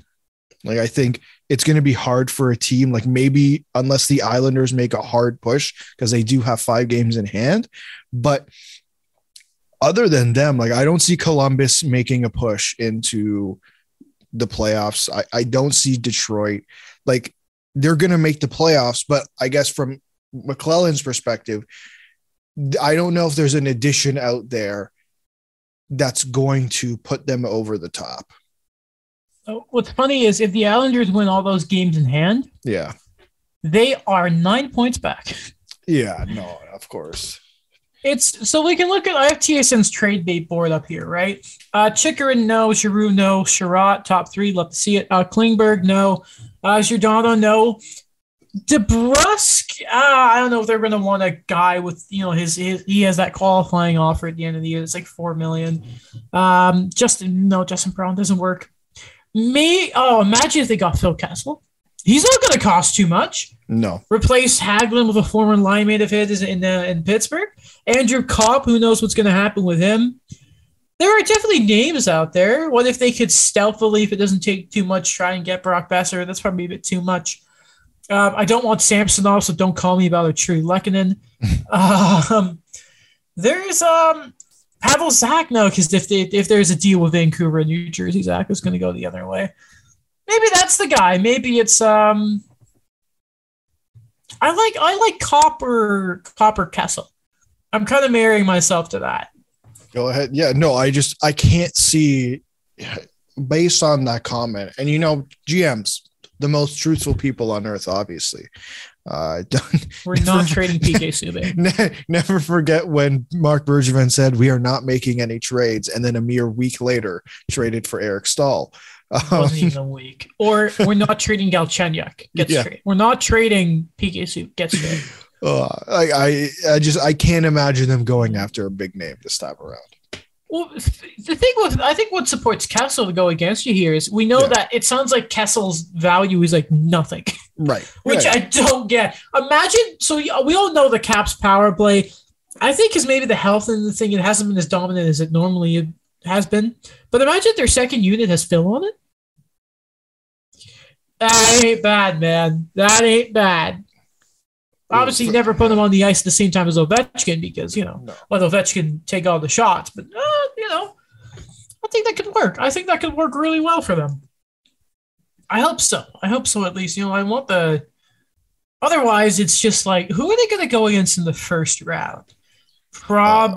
like I think it's going to be hard for a team like maybe unless the Islanders make a hard push because they do have five games in hand, but other than them, like I don't see Columbus making a push into the playoffs. I, I don't see Detroit like they're going to make the playoffs, but I guess from MacLellan's perspective, I don't know if there's an addition out there that's going to put them over the top. What's funny is if the Islanders win all those games in hand, Yeah. they are nine points back. Yeah, no, of course. It's so we can look at I have TSN's trade bait board up here, right? Uh Chychrun, no, Giroux, no, Chiarot, top three, love to see it. Uh Klingberg, no, uh Giordano, no. DeBrusk, uh, I don't know if they're gonna want a guy with you know his, his he has that qualifying offer at the end of the year. It's like four million. Um Justin, no, Justin Braun doesn't work. Me, oh, imagine if they got Phil Kessel. He's not gonna cost too much No. replace Hagelin with a former line mate of his in uh, in Pittsburgh. Andrew Copp, who knows what's going to happen with him? There are definitely names out there. What if they could stealthily, if it doesn't take too much, try and get Brock Boeser? That's probably a bit too much. Um, I don't want Samsonov, so don't call me about a true Lekkonen. um, there's um, Pavel Zach no, because if they, if there's a deal with Vancouver and New Jersey, Zach is going to go the other way. Maybe that's the guy. Maybe it's um. I like I like Copper Copper Kessel. I'm kind of marrying myself to that. Go ahead. Yeah, no, I just I can't see based on that comment. And you know, GMs, the most truthful people on earth, obviously. Uh, We're not trading PK Subban. ne- never forget when Marc Bergevin said we are not making any trades, and then a mere week later traded for Eric Staal. Um, wasn't even a week. Or we're not trading Galchenyuk. Gets Yeah. traded. We're not trading PK Soup. Gets traded. uh, I, I I just I can't imagine them going after a big name this time around. Well, the thing with I think what supports Kessel to go against you here is we know Yeah. that it sounds like Kessel's value is like nothing. Right. which Yeah. I don't get. Imagine, so we all know the Caps power play. I think is maybe the health and the thing. It hasn't been as dominant as it normally has been. But imagine their second unit has Phil on it. That ain't bad, man. That ain't bad. Obviously, you never put him on the ice at the same time as Ovechkin because you know No. let Ovechkin take all the shots. But uh, you know, I think that could work. I think that could work really well for them. I hope so. I hope so at least. You know, I want the. Otherwise, it's just like, who are they going to go against in the first round?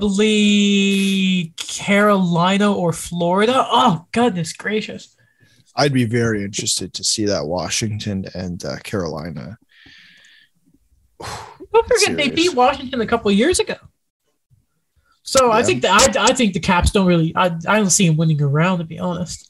Probably Carolina or Florida. Oh goodness gracious! I'd be very interested to see that Washington and uh, Carolina. Don't forget they beat Washington a couple of years ago. So yeah. I think that I, I think the Caps don't really I, I don't see them winning around to be honest.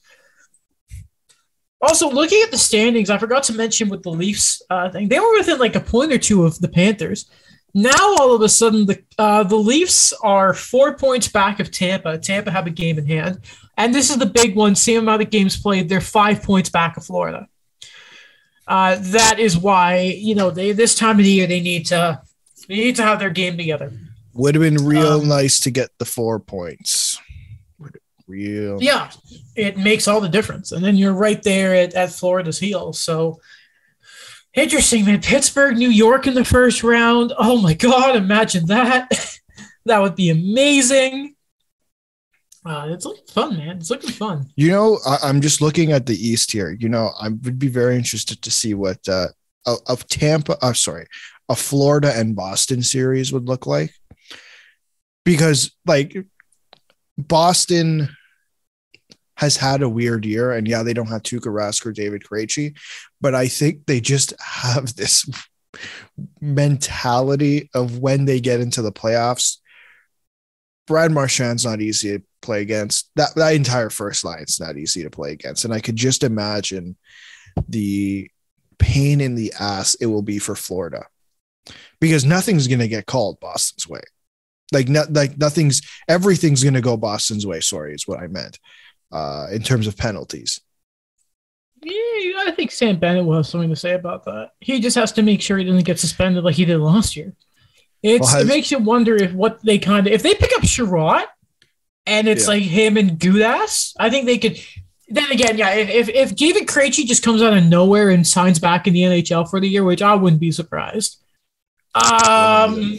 Also, looking at the standings, I forgot to mention with the Leafs uh, thing, they were within like a point or two of the Panthers. Now, all of a sudden, the uh, the Leafs are four points back of Tampa. Tampa have a game in hand, and this is the big one. Same amount of games played. They're five points back of Florida. Uh, that is why you know they this time of the year they need to they need to have their game together. Would have been real um, nice to get the four points. Real. Yeah, it makes all the difference, and then you're right there at, at Florida's heels. So Interesting, man. Pittsburgh, New York in the first round. Oh my God, imagine that. that would be amazing. Uh, it's looking fun, man. It's looking fun. You know, I, am just looking at the East here. You know, I would be very interested to see what uh, of Tampa. I'm uh, sorry, a Florida and Boston series would look like, because like Boston has had a weird year. And yeah, they don't have Tuukka Rask or David Krejci, but I think they just have this mentality of when they get into the playoffs. Brad Marchand's not easy to play against. That that entire first line is not easy to play against. And I could just imagine the pain in the ass it will be for Florida. Because nothing's gonna get called Boston's way. Like like nothing's everything's gonna go Boston's way. Sorry, is what I meant uh, in terms of penalties. Yeah, I think Sam Bennett will have something to say about that. He just has to make sure he doesn't get suspended like he did last year. It's has, it makes you wonder if what they kind of if they pick up Chiarot and it's yeah. like him and Gudas, I think they could. Then again, yeah, if if David Krejci just comes out of nowhere and signs back in the NHL for the year, which I wouldn't be surprised. Um,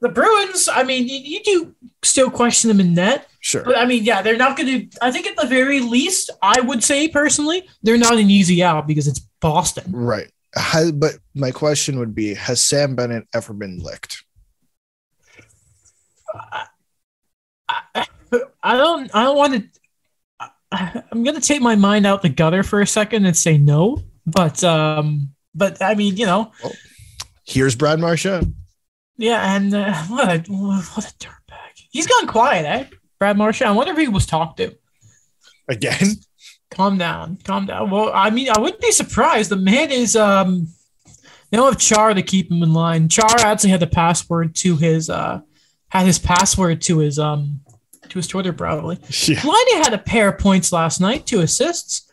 the Bruins, I mean, you, you, do still question them in net. Sure. But I mean, yeah, they're not going to. I think at the very least, I would say personally, they're not an easy out because it's Boston. Right. Has, but my question would be Has Sam Bennett ever been licked? I, I, I don't, I don't want to. I'm going to take my mind out the gutter for a second and say no. But, um, but I mean, you know. Well, here's Brad Marchand. Yeah, and uh, what a what a dirtbag. He's gone quiet, eh? Brad Marchand. I wonder if he was talked to. Again? Calm down. Calm down. Well, I mean, I wouldn't be surprised. The man is um they don't have Char to keep him in line. Char actually had the password to his uh had his password to his um to his Twitter probably. Yeah. Laine had a pair of points last night, two assists.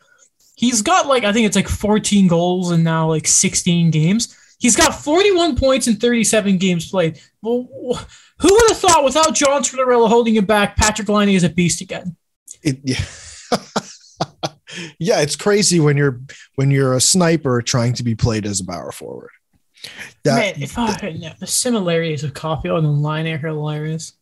He's got like I think it's like 14 goals in now like 16 games. He's got 41 points in 37 games played. Well, who would have thought without John Tortorella holding him back, Patrik Laine is a beast again? It, yeah. Yeah, it's crazy when you're when you're a sniper trying to be played as a power forward. That, Man, if I, yeah, the similarities of Caufield and Laine are hilarious.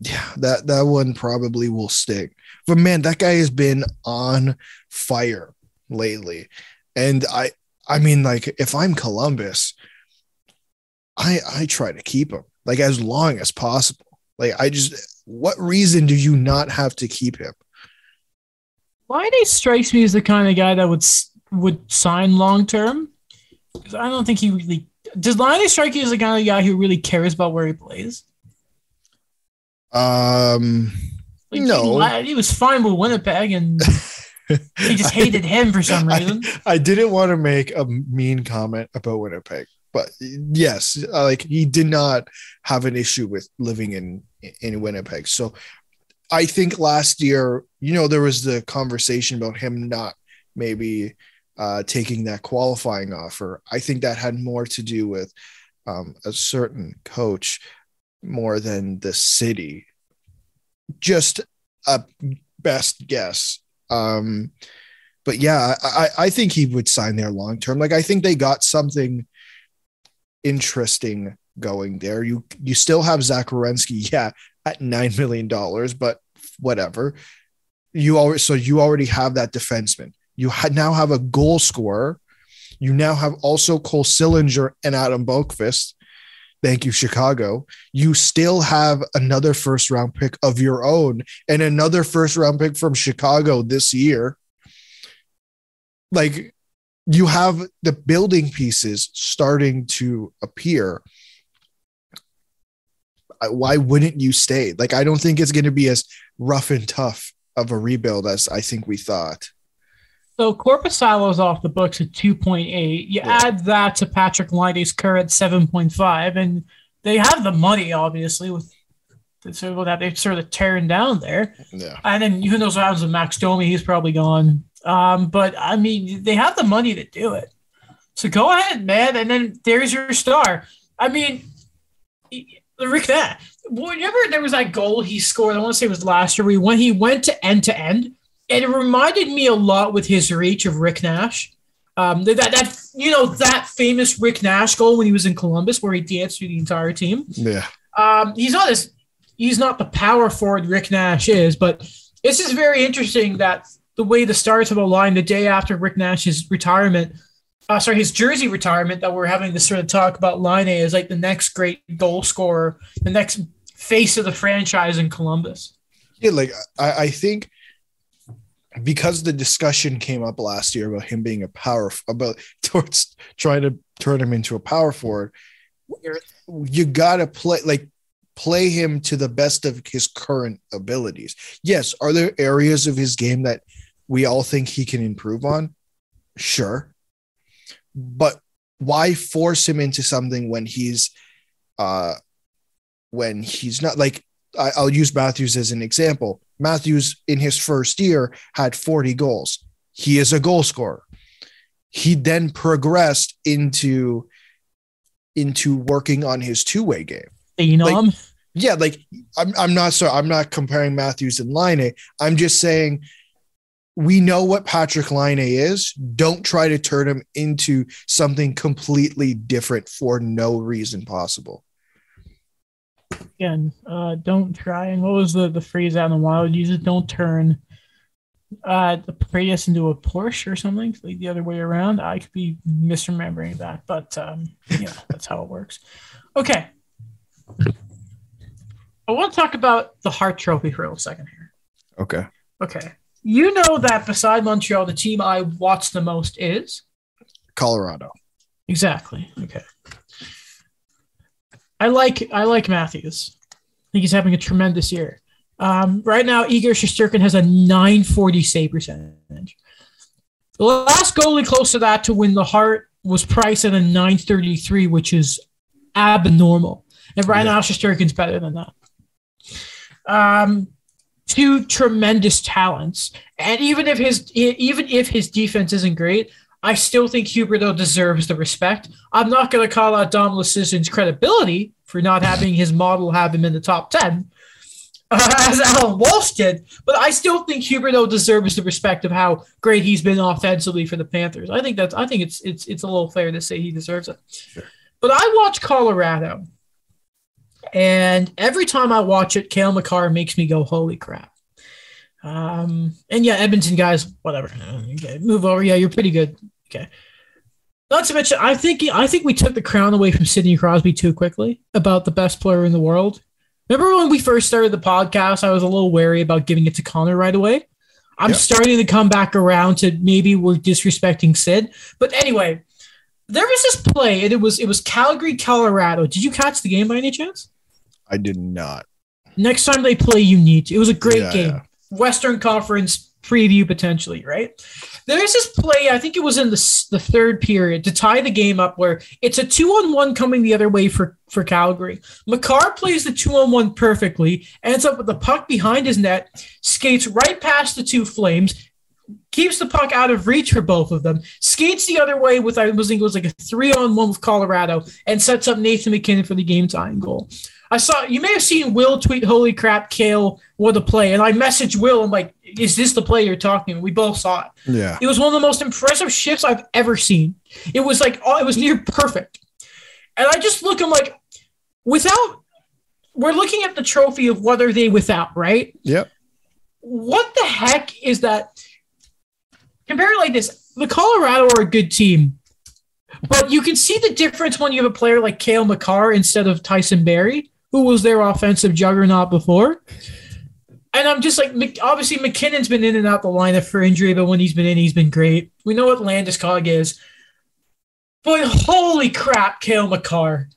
Yeah, that that one probably will stick. But man, that guy has been on fire lately, and I I mean, like if I'm Columbus, I I try to keep him like as long as possible. Like I just, what reason do you not have to keep him? Laine strikes me as the kind of guy that would would sign long term. Because I don't think he really does. Laine strike you as the kind of guy who really cares about where he plays. Um, like no, he, he was fine with Winnipeg and. he just hated him for some reason. I, I, didn't want to make a mean comment about Winnipeg, but yes, like he did not have an issue with living in in Winnipeg. So I think last year, you know, there was the conversation about him not maybe uh, taking that qualifying offer. I think that had more to do with um, a certain coach more than the city. Just a best guess um, but yeah, I, I think he would sign there long term. Like I think they got something interesting going there. You you still have Zach Werenski, yeah, at nine million dollars, but whatever. You already so you already have that defenseman. You ha- now have a goal scorer. You now have also Cole Sillinger and Adam Boqvist. Thank you, Chicago. You still have another first round pick of your own and another first round pick from Chicago this year. Like you have the building pieces starting to appear. Why wouldn't you stay? Like, I don't think it's going to be as rough and tough of a rebuild as I think we thought. So Korpisalo's off the books at 2.8. You yeah. add that to Patrik Laine's current 7.5, and they have the money, obviously, with so that they're sort of tearing down there. Yeah. And then who knows what happens with Max Domi? He's probably gone. Um, but I mean, they have the money to do it. So go ahead, man. And then there's your star. I mean, Rick, that whenever there was that goal he scored, I want to say it was last year, when he went to end to end, and it reminded me a lot with his reach of Rick Nash. Um, that, that you know that famous Rick Nash goal when he was in Columbus where he danced through the entire team. Yeah. Um, he's not as he's not the power forward Rick Nash is, but it's just very interesting that the way the Stars have aligned the day after Rick Nash's retirement, uh, sorry, his jersey retirement, that we're having this sort of talk about Laine is like the next great goal scorer, the next face of the franchise in Columbus. Yeah, like I, I think because the discussion came up last year about him being a power about towards trying to turn him into a power forward you gotta play like play him to the best of his current abilities. Yes are there areas of his game that we all think he can improve on? Sure but why force him into something when he's uh when he's not like I, i'll use matthews as an example Matthews in his first year had 40 goals. He is a goal scorer. He then progressed into into working on his two-way game. You know like, Yeah, like I'm I'm not sorry, I'm not comparing Matthews and Laine. I'm just saying we know what Patrik Laine is. Don't try to turn him into something completely different for no reason possible again, uh, don't try. And what was the, the phrase out in the wild? Use it, don't turn uh, the Prius into a Porsche or something, like the other way around. I could be misremembering that, but um, yeah, that's how it works. Okay. I want to talk about the Hart Trophy for a second here. Okay. Okay. You know that beside Montreal, the team I watch the most is Colorado. Exactly. Okay. I like I like Matthews. I think he's having a tremendous year. Um, right now, Igor Shesterkin has a 940 save percentage. The last goalie close to that to win the Hart was Price at a 933, which is abnormal. And right yeah. now, Shesterkin's better than that. Um, two tremendous talents, and even if his even if his defense isn't great, I still think Huberdeau deserves the respect. I'm not going to call out Dom Luszczyszyn's credibility for not having his model have him in the top 10, uh, as Alan Walsh did, but I still think Huberdeau deserves the respect of how great he's been offensively for the Panthers. I think that's I think it's it's it's a little fair to say he deserves it. Sure. But I watch Colorado, and every time I watch it, Cale Makar makes me go, "Holy crap!" Um, and yeah, Edmonton guys, whatever. Okay, move over. Yeah, you're pretty good. Okay. Not to mention, I think I think we took the crown away from Sidney Crosby too quickly about the best player in the world. Remember when we first started the podcast? I was a little wary about giving it to Connor right away. I'm yep. starting to come back around to maybe we're disrespecting Sid. But anyway, there was this play, and it was it was Calgary, Colorado. Did you catch the game by any chance? I did not. Next time they play, you need to. It was a great yeah, game. Yeah. Western Conference preview potentially, right? There's this play, I think it was in the, the third period to tie the game up where it's a two on one coming the other way for, for Calgary. Makar plays the two on one perfectly, ends up with the puck behind his net, skates right past the two Flames, keeps the puck out of reach for both of them, skates the other way with, I was it was like a three on one with Colorado, and sets up Nathan MacKinnon for the game tying goal. I saw you may have seen Will tweet, "Holy crap, Cale, what a play!" And I messaged Will. I'm like, "Is this the play you're talking?" About? We both saw it. Yeah, it was one of the most impressive shifts I've ever seen. It was like, oh, it was near perfect. And I just look, I'm like, without, we're looking at the trophy of what are they without, right? Yep. What the heck is that? Compare it like this: the Colorado are a good team. But you can see the difference when you have a player like Cale Makar instead of Tyson Barrie, who was their offensive juggernaut before. And I'm just like, obviously, MacKinnon's been in and out the lineup for injury, but when he's been in, he's been great. We know what Landeskog is. But holy crap, Cale Makar.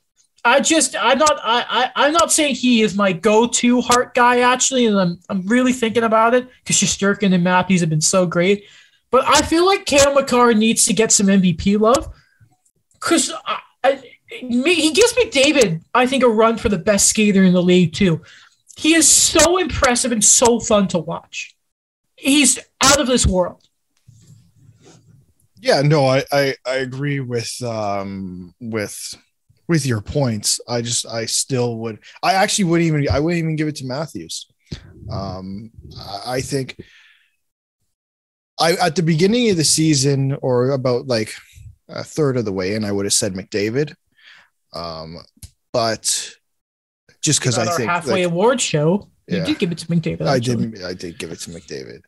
I just I'm not I, I am not saying he is my go-to Hart guy actually, and I'm I'm really thinking about it because Shesterkin and Matthews have been so great. But I feel like Cale Makar needs to get some MVP love because he gives McDavid, I think, a run for the best skater in the league too. He is so impressive and so fun to watch. He's out of this world. Yeah, no, I I, I agree with um with with your points. I just I still would I actually wouldn't even I wouldn't even give it to Matthews. Um I think I at the beginning of the season or about like a third of the way in, I would have said McDavid. Um, but just because I think our halfway like, award show, you yeah, did give it to McDavid. I did. I did give it to McDavid.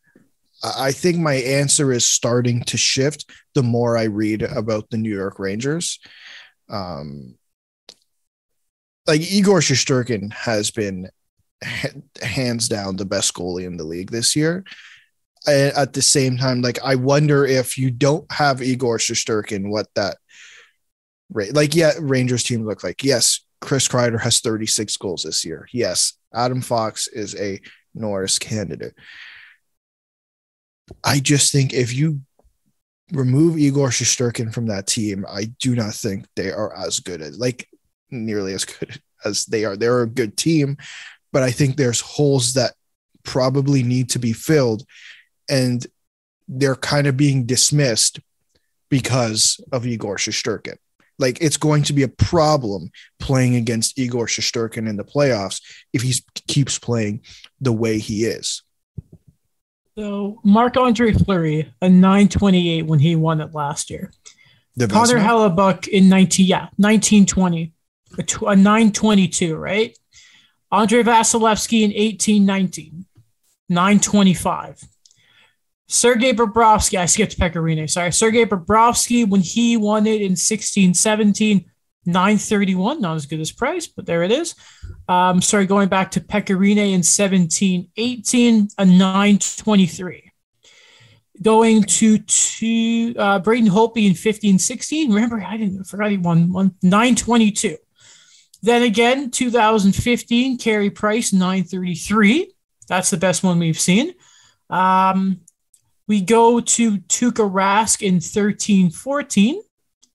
I think my answer is starting to shift the more I read about the New York Rangers. Um, like Igor Shesterkin has been hands down the best goalie in the league this year. At the same time, like I wonder if you don't have Igor Shesterkin, what that rate, like yeah, Rangers team look like. Yes, Chris Kreider has 36 goals this year. Yes, Adam Fox is a Norris candidate. I just think if you remove Igor Shesterkin from that team, I do not think they are as good as like nearly as good as they are. They're a good team, but I think there's holes that probably need to be filled and they're kind of being dismissed because of Igor Shesterkin. Like it's going to be a problem playing against Igor Shesterkin in the playoffs if he keeps playing the way he is. So Marc Andre Fleury, a 928 when he won it last year. The Connor Hellebuyck in 19, yeah, 1920, a, t- a 922, right? Andre Vasilevskiy in 1819, 925. Sergei Bobrovsky, I skipped Pekka Rinne, sorry. Sergei Bobrovsky, when he won it in 16 17, 931, not as good as Price, but there it is. Um, sorry, going back to Pekka Rinne in 17 18, a 923. Going to to uh, Braden Holtby in 15 16. Remember, I didn't I forgot he won one 922. Then again, 2015, Carey Price 933. That's the best one we've seen. Um, we go to Tuukka Rask in 13 14,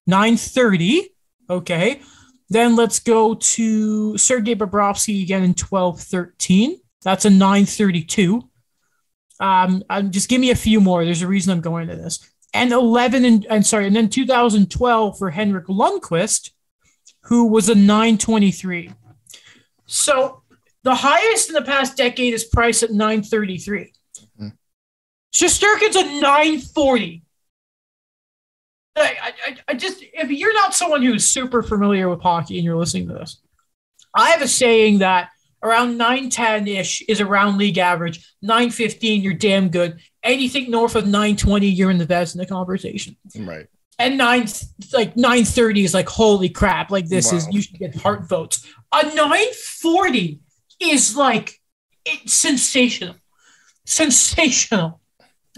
930. Okay. Then let's go to Sergei Bobrovsky again in 12 13. That's a 932. Um, I'm, just give me a few more. There's a reason I'm going to this. And 11 and, and sorry, and then 2012 for Henrik Lundqvist, who was a 923. So the highest in the past decade is priced at 933. Shesterkin's a 940. I, I, I just, if you're not someone who's super familiar with hockey and you're listening to this, I have a saying that around 910 ish is around league average. 915, you're damn good. Anything north of 920, you're in the best in the conversation. Right. And nine, like 930 is like, holy crap, like this wow. is, you should get Hart votes. A 940 is like, it's sensational. Sensational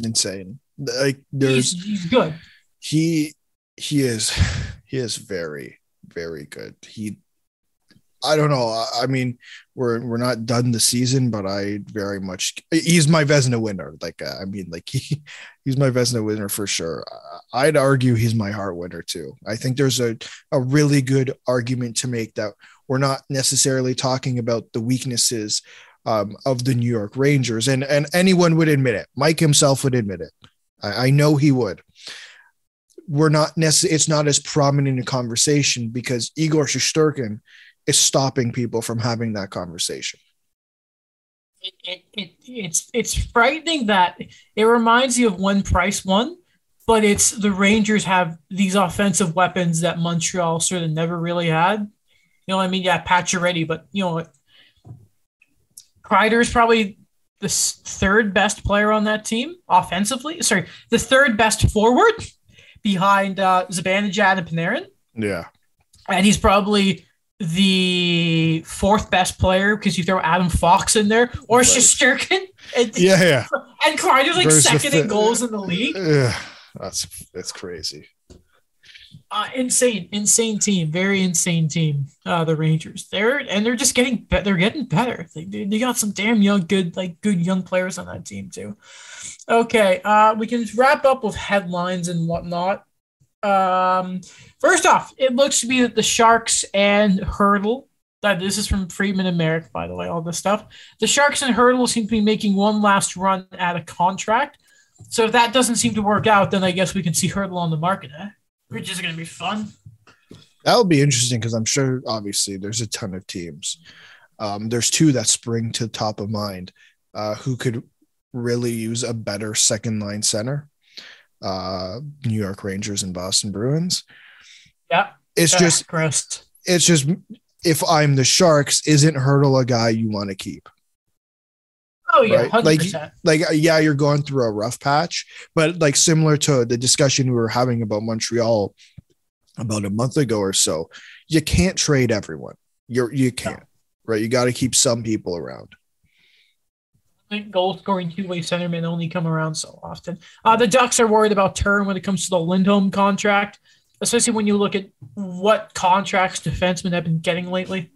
insane. Like there's he's, he's good. He he is he is very very good. He I don't know. I mean, we're we're not done the season, but I very much he's my Vezina winner. Like uh, I mean, like he he's my Vezina winner for sure. I'd argue he's my Hart winner too. I think there's a a really good argument to make that we're not necessarily talking about the weaknesses um, of the New York Rangers, and and anyone would admit it. Mike himself would admit it. I, I know he would. We're not necessarily. It's not as prominent a conversation because Igor Shesterkin is stopping people from having that conversation. It, it, it, it's it's frightening that it reminds you of one Price one but it's the Rangers have these offensive weapons that Montreal sort of never really had. You know, I mean, yeah, Pacioretty, but you know, Kreider is probably the third best player on that team offensively. Sorry, the third best forward behind uh, Zibanejad and Panarin. Yeah. And he's probably the fourth best player because you throw Adam Fox in there or Right. Shesterkin. And, Yeah, yeah. and Kreider's like Versus the second in goals in the league. Yeah, that's that's crazy. Uh, insane, insane team, very insane team. Uh, the Rangers, they're and they're just getting better. They're getting better. They, they, got some damn young, good like good young players on that team too. Okay, uh, we can wrap up with headlines and whatnot. Um, first off, it looks to be that the Sharks and Hertl. That this is from Friedman and Merrick, by the way. All this stuff. The Sharks and Hertl seem to be making one last run at a contract. So if that doesn't seem to work out, then I guess we can see Hertl on the market, eh? Which is going to be fun. That'll be interesting because I'm sure, obviously, there's a ton of teams. Um, there's two that spring to top of mind uh, who could really use a better second line center uh, New York Rangers and Boston Bruins. Yeah, It's just, it's just, if I'm the Sharks, isn't Hertl a guy you want to keep? Oh yeah, right? Like- like uh, yeah you're going through a rough patch but like similar to the discussion we were having about montreal about a month ago or so you can't trade everyone you're you can't right you got to keep some people around I think Goal scoring two way centermen only come around so often. Uh, the Ducks are worried about turn when it comes to the Lindholm contract, especially when you look at what contracts defensemen have been getting lately.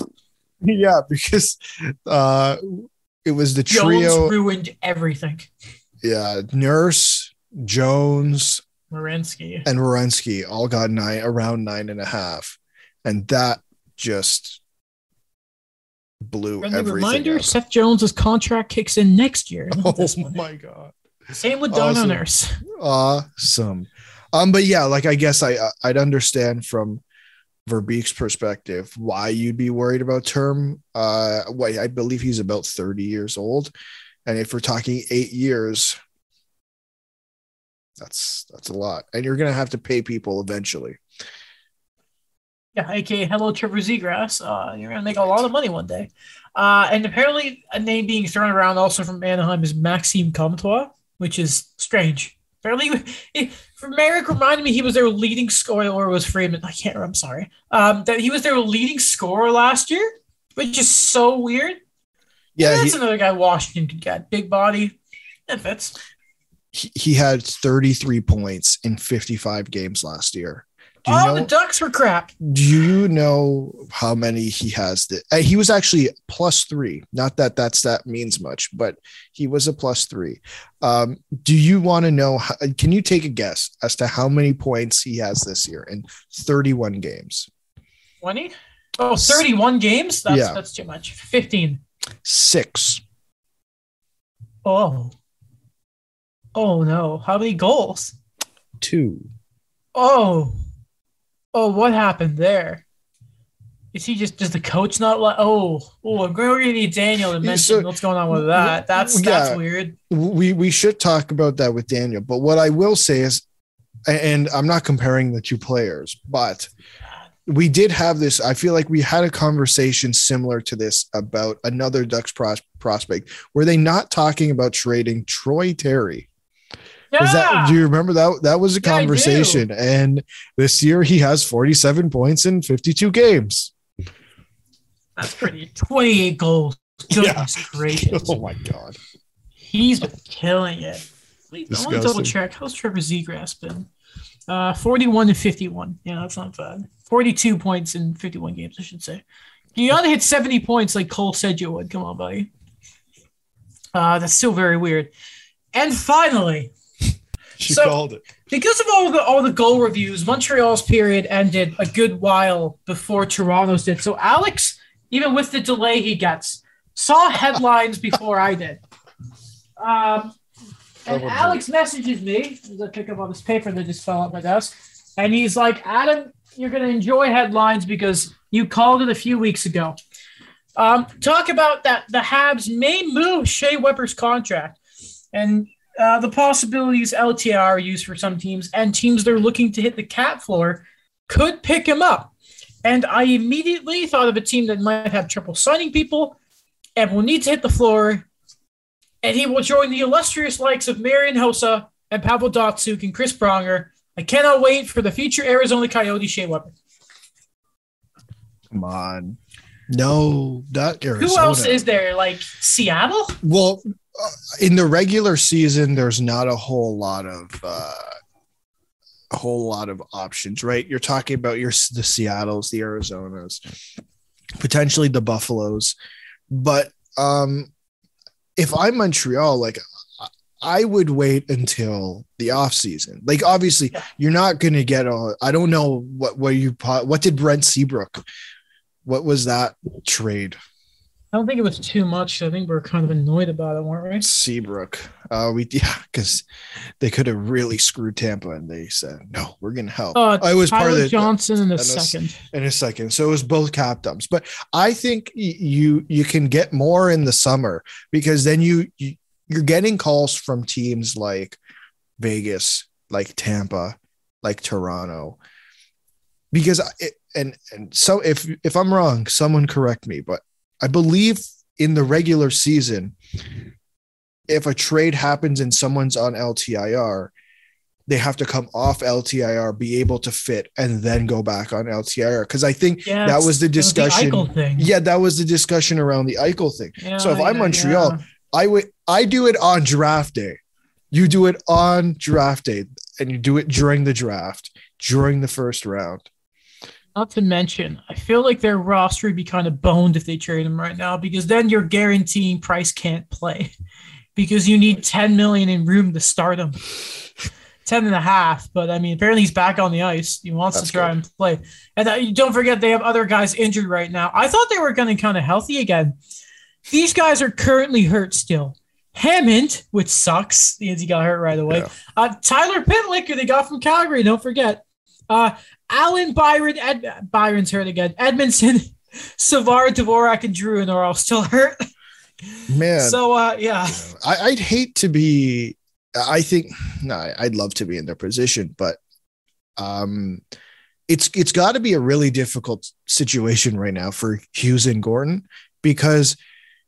yeah because uh it was the Jones trio ruined everything. yeah nurse jones Morensky. and Werenski all got nine around nine and a half and that just blew Friendly everything reminder: up. Seth Jones's contract kicks in next year. oh my god Same with Dono Awesome. Nurse. awesome. Um, but yeah, like I guess I I'd understand from Verbeek's perspective why you'd be worried about term. Uh, wait, I believe he's about thirty years old, and if we're talking eight years, that's that's a lot, and you're gonna have to pay people eventually. Yeah, aka Hello Trevor Zegras. Uh, you're gonna make a lot of money one day. Uh, and apparently, a name being thrown around also from Anaheim is Maxime Comtois, which is strange. Apparently, it, Merrick reminded me he was their leading scorer, or was Freeman. I can't. remember, I'm sorry. Um, that he was their leading scorer last year, which is so weird. Yeah, that's he, another guy Washington could get. Big body. That fits. he he had thirty three points in fifty five games last year. Oh, know? the Ducks were crap. Do you know how many he has? That uh, he was actually plus three. Not that that's that means much, but he was a plus three. Um, do you want to know? How, can you take a guess as to how many points he has this year in 31 games? 20? Oh, 31 games? That's, Yeah. that's too much. 15. Six. Oh. Oh no. How many goals? Two. Oh. Oh, what happened there? Is he just does the coach not like? oh oh I'm going to need Daniel to mention so- what's going on with that. That's Yeah. that's weird. We we should talk about that with Daniel. But what I will say is, and I'm not comparing the two players, but we did have this. I feel like we had a conversation similar to this about another Ducks pros- prospect. Were they not talking about trading Troy Terry? Yeah. That do you remember that that was a Yeah, conversation? And this year he has 47 points in 52 games. that's pretty 28 goals. Goodness gracious. Oh my god. He's been killing it. Wait, I want to double check. How's Trevor Zegras been? Uh, 41 and 51. Yeah, that's not bad. 42 points in 51 games, I should say. You got to hit 70 points like Cole said you would. Come on, buddy. Uh, that's still very weird. And finally, She So- called it. because of all the all the goal reviews, Montreal's period ended a good while before Toronto's did. So Alex, even with the delay he gets, saw headlines before I did. Um, and Probably. Alex messages me as I pick up on this paper that just fell off my desk, and he's like, "Adam, you're gonna enjoy headlines because you called it a few weeks ago. Um, talk about that the Habs may move Shea Weber's contract, and uh, the possibilities LTR used for some teams, and teams that are looking to hit the cap floor could pick him up. And I immediately thought of a team that might have trouble signing people and will need to hit the floor. And he will join the illustrious likes of Marian Hossa and Pavel Datsyuk and Chris Pronger I cannot wait for the future Arizona Coyote Shea Weber. Come on. No, not Arizona. Who else is there? Like Seattle? Well, uh, in the regular season, there's not a whole lot of uh, a whole lot of options, right? You're talking about your the Seattle's, the Arizonas, potentially the Buffaloes, but um, if I'm Montreal, like I would wait until the off season. Like obviously, you're not going to get a. I don't know what what you what did Brent Seabrook what was that trade? I don't think it was too much. I think we are kind of annoyed about it, weren't we? Seabrook. Uh, we yeah, because they could have really screwed Tampa, and they said no, we're gonna help. Uh, I was Tyler part of the Johnson in a second. In a second, so it was both cap dumps. But I think you you can get more in the summer because then you, you you're getting calls from teams like Vegas, like Tampa, like Toronto, because it, and and so if if I'm wrong, someone correct me, but I believe in the regular season, if a trade happens and someone's on LTIR, they have to come off LTIR, be able to fit, and then go back on LTIR. Because I think yeah, that was the discussion. The yeah, that was the discussion around the Eichel thing. Yeah, so if I'm Montreal, yeah. I would I do it on draft day. You do it on draft day, and you do it during the draft, during the first round. Not to mention, I feel like their roster would be kind of boned if they trade him right now because then you're guaranteeing Price can't play because you need 10 million in room to start him. 10 and a half, but I mean, apparently he's back on the ice. He wants That's to try good. and play. And uh, don't forget, they have other guys injured right now. I thought they were going to kind of healthy again. These guys are currently hurt still. Hammond, which sucks because he got hurt right away. Yeah. Uh, Tyler Pitlick, who they got from Calgary, don't forget. Uh, Allen Byron, Ed, Byron's hurt again. Edmundson, Savard, Dvorak, and Drouin are all still hurt. Man. So uh, yeah. I, would hate to be I think no, I'd love to be in their position, but um it's it's got to be a really difficult situation right now for Hughes and Gorton because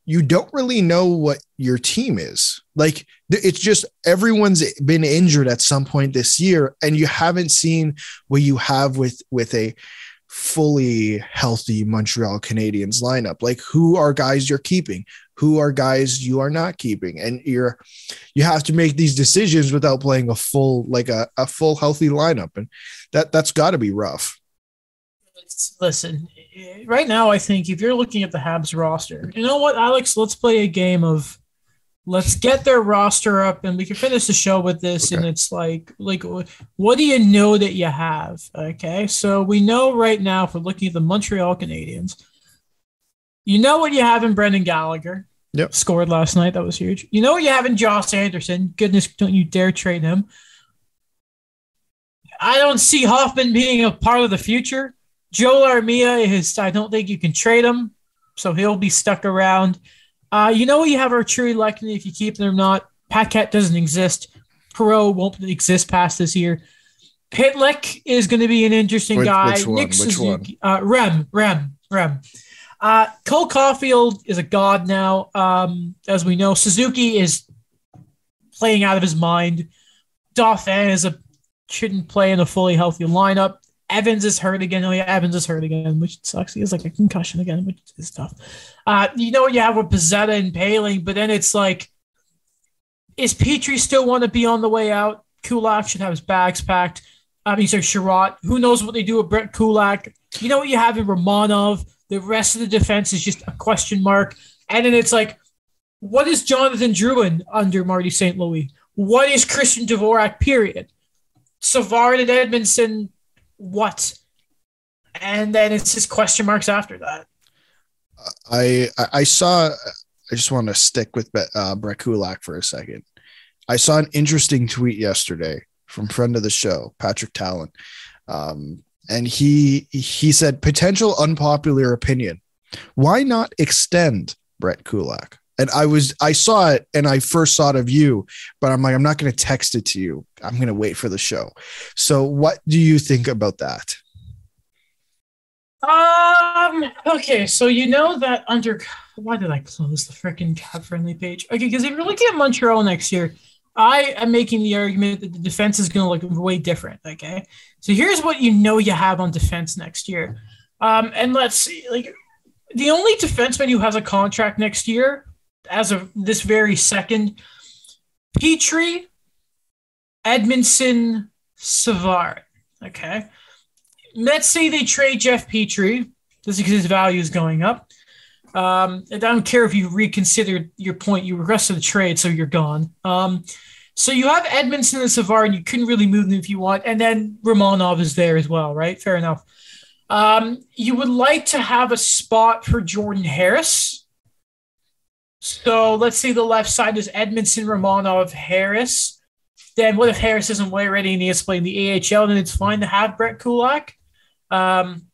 you don't really know what your team is. Like it's just everyone's been injured at some point this year, and you haven't seen what you have with with a fully healthy Montreal Canadiens lineup. Like who are guys you're keeping? Who are guys you are not keeping? And you're you have to make these decisions without playing a full like a, a full healthy lineup. And that that's gotta be rough. Listen, right now, I think if you're looking at the Habs roster, you know what, Alex? Let's play a game of let's get their roster up and we can finish the show with this. Okay. and it's like like what do you know that you have? Okay. So we know right now if we're looking at the montreal canadiens you know what you have in brendan gallagher? Yep. Scored last night. That was huge. You know what you have in josh anderson? Goodness don't you dare trade him. I don't see hoffman being a part of the future Joel Armia is, I don't think you can trade him, so he'll be stuck around. Uh, you know, you have Artturi Lehkonen if you keep them or not. Paquette doesn't exist. Perreault won't exist past this year. Pitlick is going to be an interesting which, guy. Which one? Nick which Suzuki, uh, Rem, Rem, Rem. Uh, Cole Caufield is a god now. Um, as we know, Suzuki is playing out of his mind. Dauphin is a shouldn't play in a fully healthy lineup. Evans is hurt again. Oh yeah, Evans is hurt again, which sucks. He has like a concussion again, which is tough. Uh, you know you have with Pezzetta and Poehling, but then it's like, is Petry still want to be on the way out? Kulak should have his bags packed. I mean, so Chiarot. Who knows what they do with Brett Kulak? You know what you have in Romanov. The rest of the defense is just a question mark. And then it's like, what is Jonathan Drouin under Marty St. Louis? What is Christian Dvorak? Period. Savard and Edmundson what? And then it's just question marks after that. I I saw. I just want to stick with uh, Brett Kulak for a second. I saw an interesting tweet yesterday from friend of the show, Patrick Talon, um, and he he said potential unpopular opinion. Why not extend Brett Kulak? And I was I saw it and I first saw it of you, but I'm like I'm not going to text it to you. I'm going to wait for the show. So what do you think about that? Um. Okay. So you know that under why did I close the freaking CapFriendly page? Okay, because if you're looking at Montreal next year, I am making the argument that the defense is going to look way different. Okay, so here's what you know you have on defense next year, um, and let's see, like the only defenseman who has a contract next year, as of this very second, Petry, Edmundson, Savard. Okay, let's say they trade Jeff Petry, just because his value is going up. Um, and I don't care if you reconsidered your point. You regressed to the trade, so you're gone. Um, so you have Edmundson and Savard, and you couldn't really move them if you want. And then Romanov is there as well, right? Fair enough. Um, you would like to have a spot for Jordan Harris. So let's see the left side is Edmundson, Romanov, Harris. Then what if Harris isn't way ready and he has to play in the AHL? Then it's fine to have Brett Kulak. Um,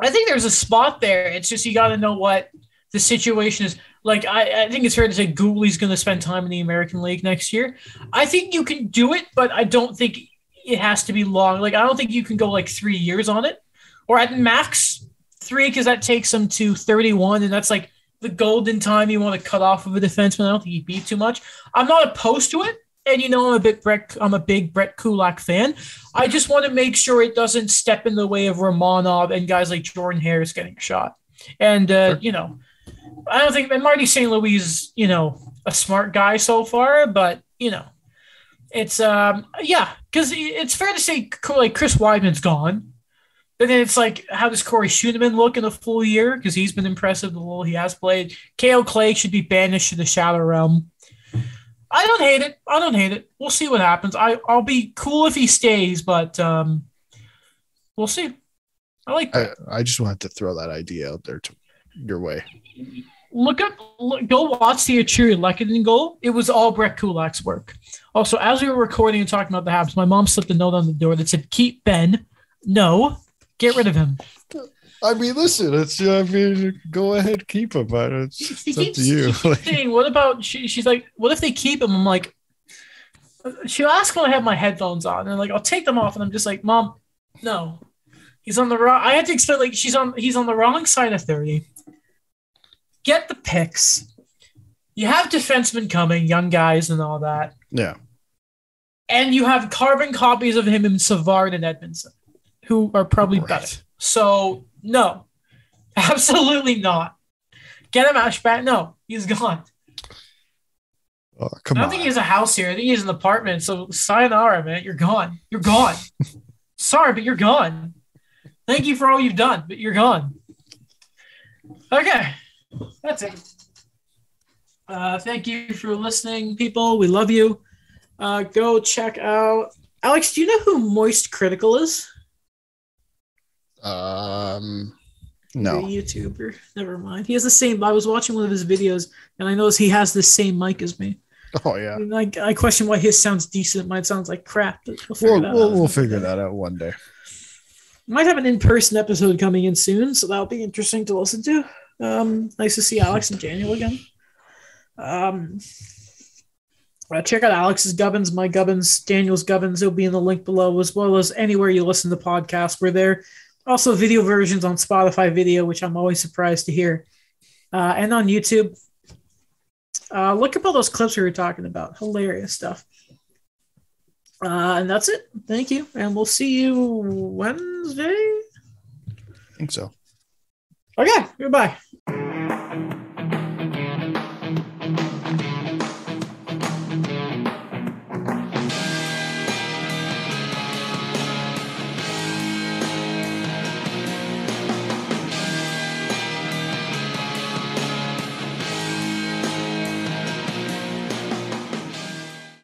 I think there's a spot there. It's just you got to know what the situation is. Like I, I think it's fair to say Guhle going to spend time in the American League next year. I think you can do it, but I don't think it has to be long. Like I don't think you can go like three years on it, or at max three, because that takes them to 31, and that's like the golden time you want to cut off of a defenseman. I don't think he beat too much. I'm not opposed to it. And you know I'm a big Brett I'm a big Brett Kulak fan. I just want to make sure it doesn't step in the way of Romanov and guys like Jordan Harris getting a shot. And uh, sure. you know, I don't think and Marty St. Louis is, you know, a smart guy so far, but you know, it's um yeah, because it's fair to say like Chris Wideman's gone. But then it's like, how does Corey Schueneman look in a full year? Because he's been impressive the little he has played. Kale Clague should be banished to the shadow realm. I don't hate it. I don't hate it. We'll see what happens. I I'll be cool if he stays, but um, we'll see. I like. I, I, just wanted to throw that idea out there to your way. Look up, look, go watch the Artturi Lehkonen goal. It was all Brett Kulak's work. Also, as we were recording and talking about the Habs, my mom slipped a note on the door that said, "Keep Ben. No, get rid of him." I mean, listen, it's I mean, go ahead, keep him, but it's, it's up to you. saying, what about she, she's like, what if they keep him? I'm like, she'll ask when I have my headphones on, and like, I'll take them off, and I'm just like, mom, no, he's on the wrong. I had to explain like she's on, he's on the wrong side of thirty. Get the picks. You have defensemen coming, young guys, and all that. Yeah. And you have carbon copies of him in Savard and Edmundson, who are probably right. better. So no, absolutely not. Get him out back. No, he's gone. Oh, come I don't on. think he has a house here. I think he has an apartment. So sayonara, man. You're gone. You're gone. Sorry, but you're gone. Thank you for all you've done, but you're gone. Okay, that's it. Uh, thank you for listening, people. We love you. Uh, go check out Alex. Do you know who Moist Critical is? Um, no. YouTuber. Never mind. He has the same. I was watching one of his videos, and I noticed he has the same mic as me. Oh yeah. And I, I question why his sounds decent. Mine sounds like crap. We'll we'll, we'll, we'll figure that out one day. Might have an in-person episode coming in soon, so that'll be interesting to listen to. Um, nice to see Alex and Daniel again. Um, uh, check out Alex's Gubbins, my Gubbins, Daniel's Gubbins. It'll be in the link below, as well as anywhere you listen to podcasts. We're there also video versions on Spotify video, which I'm always surprised to hear, uh, and on YouTube. Uh, look up all those clips we were talking about. Hilarious stuff. Uh, and that's it. Thank you. And we'll see you Wednesday. I think so. Okay. Goodbye.